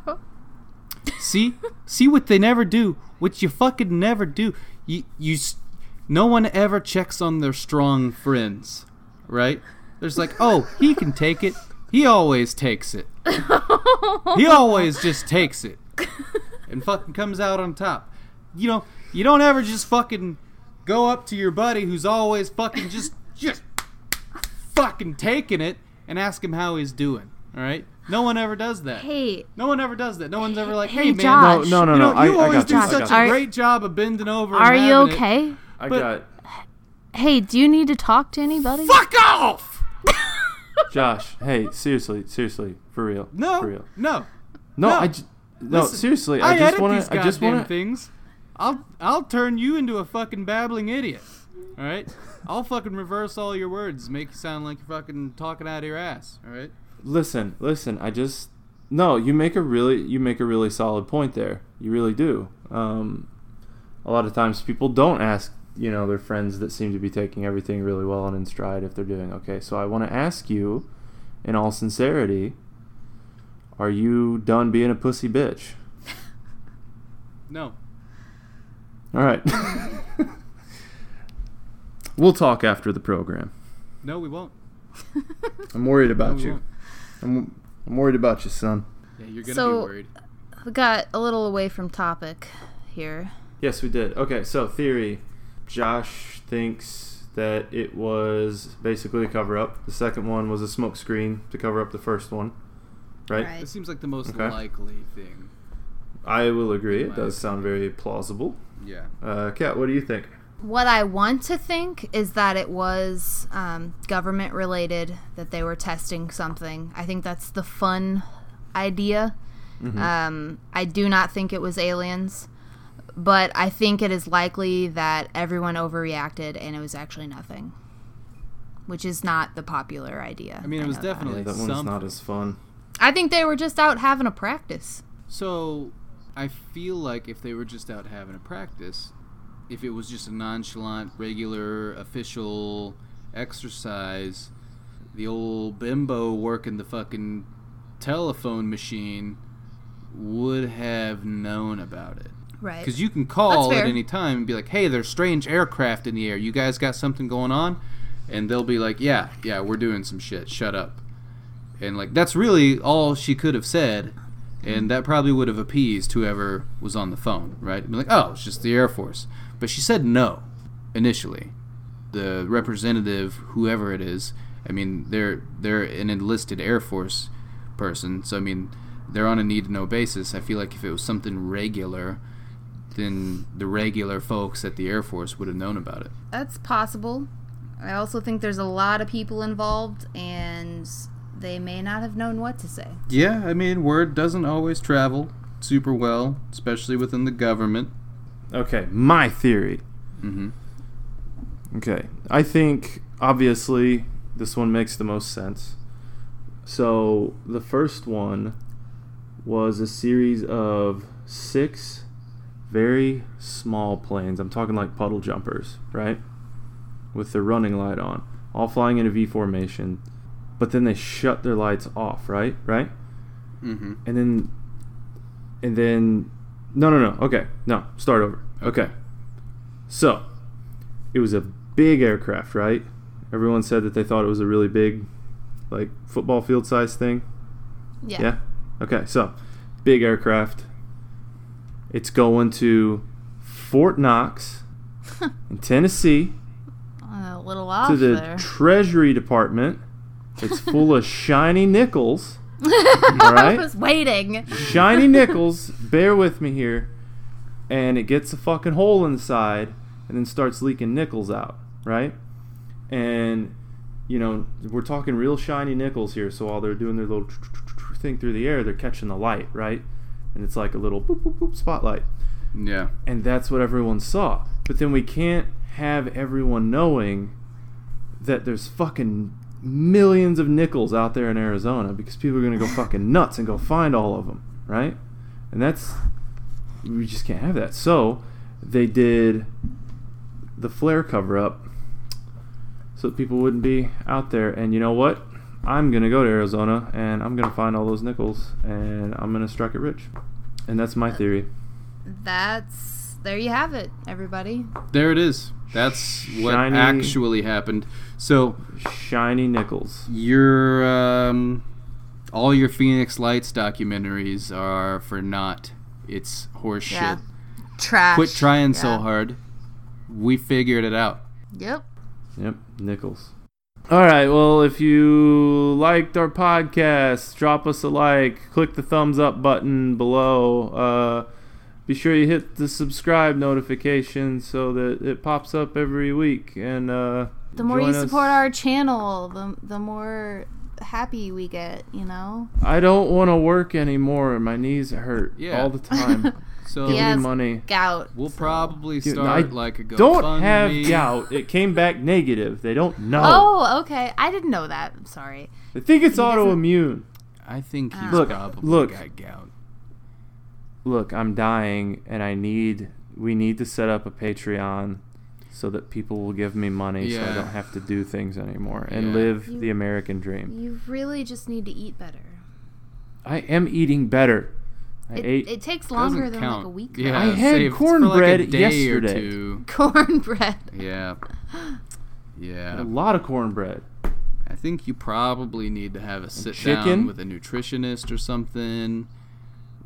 see, see what they never do. What you fucking never do. You, you, no one ever checks on their strong friends, right? There's like, oh, he can take it. He always takes it. He always just takes it, and fucking comes out on top. You know, you don't ever just fucking go up to your buddy who's always fucking just just fucking taking it and ask him how he's doing. All right. No one ever does that. Hey, No one ever does that. No one's ever like, Hey, hey, man, Josh. No, no, you no, know. I, you I always got do you. I such a. Are- great job of bending over. are and you having it. okay? I got Hey, do you need to talk to anybody? Fuck off! Josh. Hey, seriously, seriously, for real. No, for real. no. No, No. I j- no, Listen, seriously. I, I, just want to. I just want to. things. I'll I'll turn you into a fucking babbling idiot. All right. I'll fucking reverse all your words, make you sound like you're fucking talking out of your ass. All right. Listen, listen. I just no. You make a really, you make a really solid point there. You really do. Um, a lot of times people don't ask, you know, their friends that seem to be taking everything really well and in stride if they're doing okay. So I want to ask you, in all sincerity, are you done being a pussy bitch? No. All right. we'll talk after the program. No, we won't. I'm worried about we you. won't. I'm, I'm worried about you, son. Yeah, you're gonna So- be worried. We got a little away from topic here. Yes, we did. Okay, so theory. Josh thinks that it was basically a cover up. The second one was a smoke screen to cover up the first one. Right? Right. It seems like the most Okay. likely thing. I will agree. It My does sound very plausible. Yeah. Uh, Kat, what do you think? What I want to think is that it was um, government related, that they were testing something. I think that's the fun idea. Um, I do not think it was aliens, but I think it is likely that everyone overreacted and it was actually nothing, which is not the popular idea. I mean, it was know that. definitely Yeah, that one's something. not as fun. I think they were just out having a practice. So, I feel like if they were just out having a practice, if it was just a nonchalant, regular, official exercise, the old bimbo working the fucking telephone machine would have known about it. Right. Because you can call at any time and be like, hey, there's strange aircraft in the air. You guys got something going on? And they'll be like, yeah, yeah, we're doing some shit. Shut up. And like that's really all she could have said, and that probably would have appeased whoever was on the phone, right? Be like, oh, it's just the Air Force. But she said no initially. The representative, whoever it is, I mean, they're they're an enlisted Air Force person, so I mean, they're on a need to know basis. I feel like if it was something regular, then the regular folks at the Air Force would have known about it. That's possible. I also think there's a lot of people involved, and they may not have known what to say. Yeah, I mean, word doesn't always travel super well, especially within the government. Okay, my theory. Mm-hmm. Okay, I think obviously this one makes the most sense. So the first one was a series of six very small planes. I'm talking like puddle jumpers, right? With the running light on, all flying in a V formation. But then they shut their lights off, right? Right? Mm-hmm. And then, and then, no, no, no. Okay, no, start over. Okay. So, it was a big aircraft, right? Everyone said that they thought it was a really big, like football field size thing. Yeah. Yeah. Okay, so big aircraft. It's going to Fort Knox in Tennessee A little off to the there. Treasury Department. It's full of shiny nickels. All I was waiting. shiny nickels. Bear with me here, and it gets a fucking hole inside, and then starts leaking nickels out. Right, and you know we're talking real shiny nickels here. So while they're doing their little thing through the air, they're catching the light. Right, and it's like a little boop boop boop spotlight Yeah. and that's what everyone saw. But then we can't have everyone knowing that there's fucking millions of nickels out there in Arizona because people are gonna go fucking nuts and go find all of them, right? And that's we just can't have that. So they did the flare cover up so that people wouldn't be out there. And you know what? I'm gonna go to Arizona and I'm gonna find all those nickels and I'm gonna strike it rich. And that's my theory. That's there you have it, everybody. There it is. That's what Shiny- actually happened. So Shiny nickels. your um, all your Phoenix Lights documentaries are for naught. It's horseshit. Yeah. Trash. Quit trying so hard. We figured it out. Yep. Yep, nickels. All right, well, if you liked our podcast, drop us a like, click the thumbs up button below. Uh, be sure you hit the subscribe notification so that it pops up every week. And uh, The more you us- support our channel, the the more happy we get. You know. I don't want to work anymore. My knees hurt Yeah. all the time. So Give Yeah. me money. Gout. we'll so- probably Dude, start I like a GoFundMe. Don't have gout. It came back negative. They don't know. Oh, okay. I didn't know that. I'm sorry. They think it's doesn't- autoimmune. I think he's Look, probably look. got gout. Look, I'm dying and I need we need to set up a Patreon so that people will give me money so I don't have to do things anymore and Yeah. live You- the American dream. You really just need to eat better. I am eating better. I It, ate it takes Doesn't longer than count. like a week. Yeah, I had say if cornbread like yesterday. Or two. Cornbread. Yeah. Yeah. A lot of cornbread. I think you probably need to have a sit down with a nutritionist or something.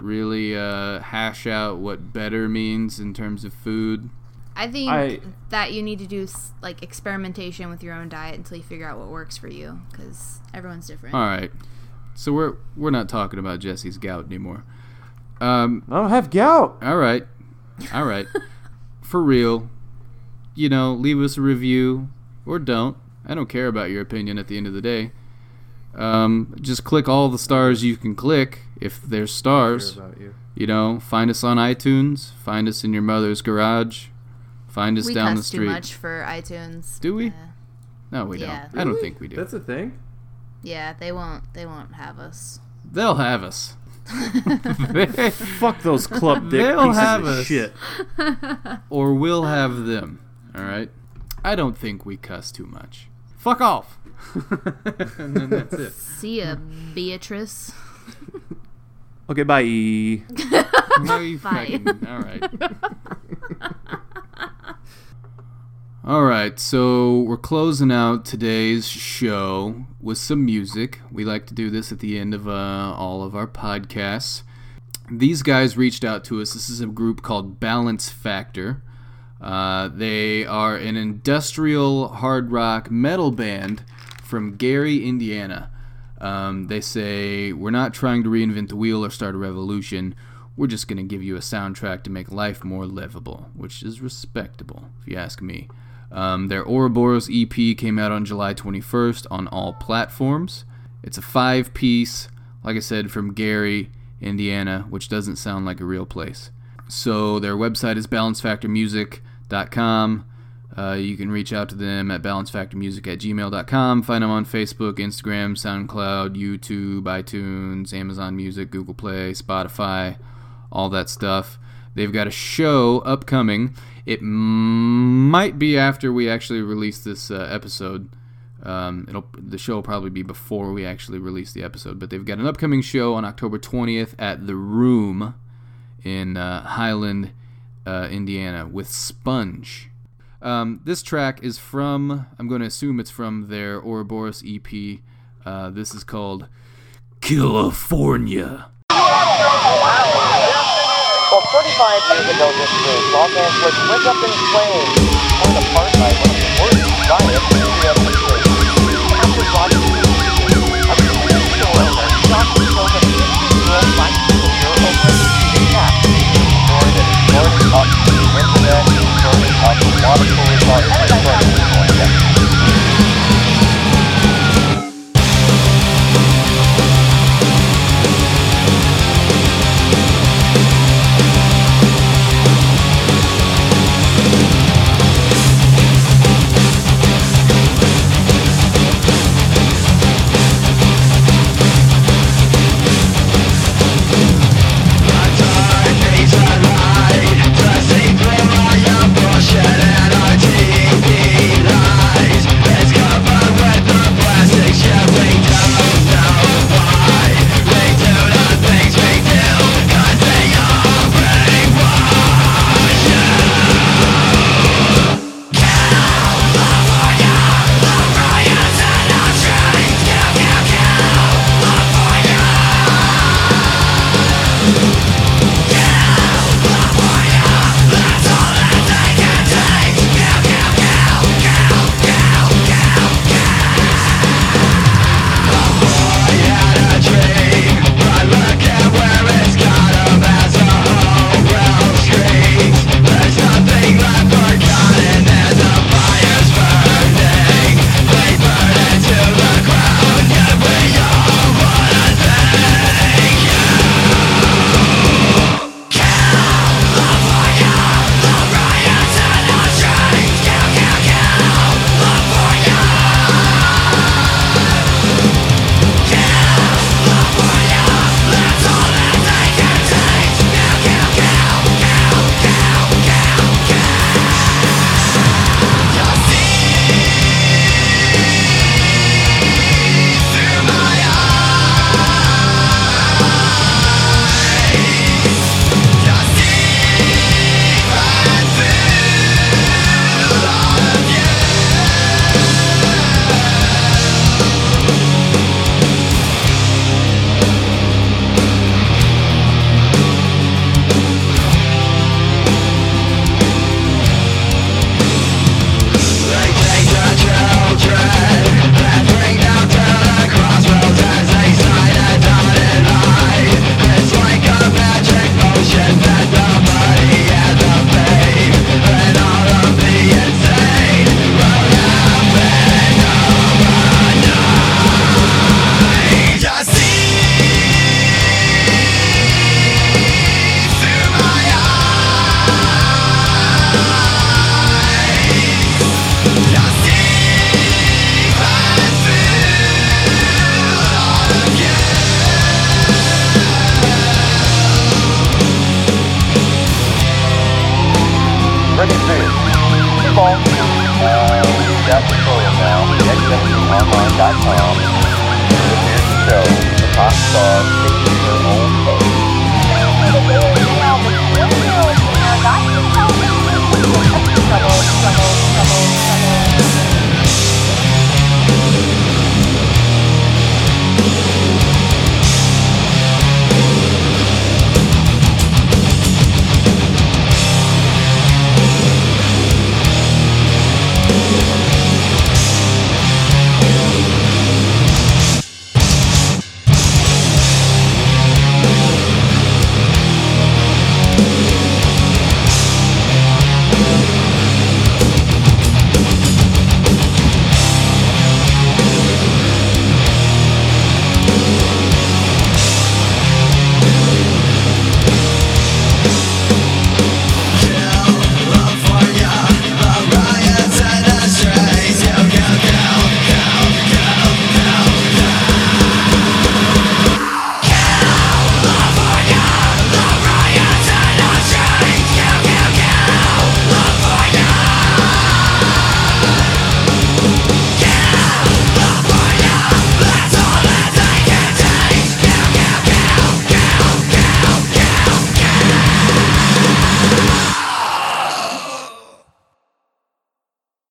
Really uh, hash out what better means in terms of food. I think I- that you need to do like experimentation with your own diet until you figure out what works for you, because everyone's different. All right. So we're we're not talking about Jesse's gout anymore. Um, I don't have gout. all right. All right. For real. You know, leave us a review or don't. I don't care about your opinion at the end of the day. Um, just click all the stars you can click if there's stars. you. You know, find us on iTunes. Find us in your mother's garage. Find us we down the street. We cuss too much for iTunes. Do we? Uh, No, we Yeah. don't. I don't think we do. That's a thing. yeah, they won't. They won't have us. They'll have us. Fuck those club dick They'll pieces have of us. shit. or we'll have them. All right. I don't think we cuss too much. Fuck off. and then that's it. See ya, Beatrice. Okay, bye. No, you Bye. fucking. All right. All right, so we're closing out today's show with some music. We like to do this at the end of uh, all of our podcasts. These guys reached out to us. This is a group called Balance Factor. Uh, they are an industrial hard rock metal band from Gary, Indiana. Um, they say, We're not trying to reinvent the wheel or start a revolution. We're just going to give you a soundtrack to make life more livable, which is respectable, if you ask me. Um, their Ouroboros EP came out on July 21st on all platforms. It's a five piece, like I said, from Gary, Indiana, which doesn't sound like a real place. So their website is balancefactormusic.com. Uh, you can reach out to them at balancefactormusic at gmail.com. Find them on Facebook, Instagram, SoundCloud, YouTube, iTunes, Amazon Music, Google Play, Spotify, all that stuff. They've got a show upcoming. It might be after we actually release this uh, episode. Um, it'll the show will probably be before we actually release the episode, but they've got an upcoming show on October 20th at the Room in uh, Highland, uh, Indiana, with Sponge. Um, this track is from I'm going to assume it's from their Ouroboros EP. Uh, this is called California. Well, 35 years ago this week, Los Angeles went up in flames, torn apart by one of the worst the show that 15-year-old black teenager over a internet, blurted up, water coolers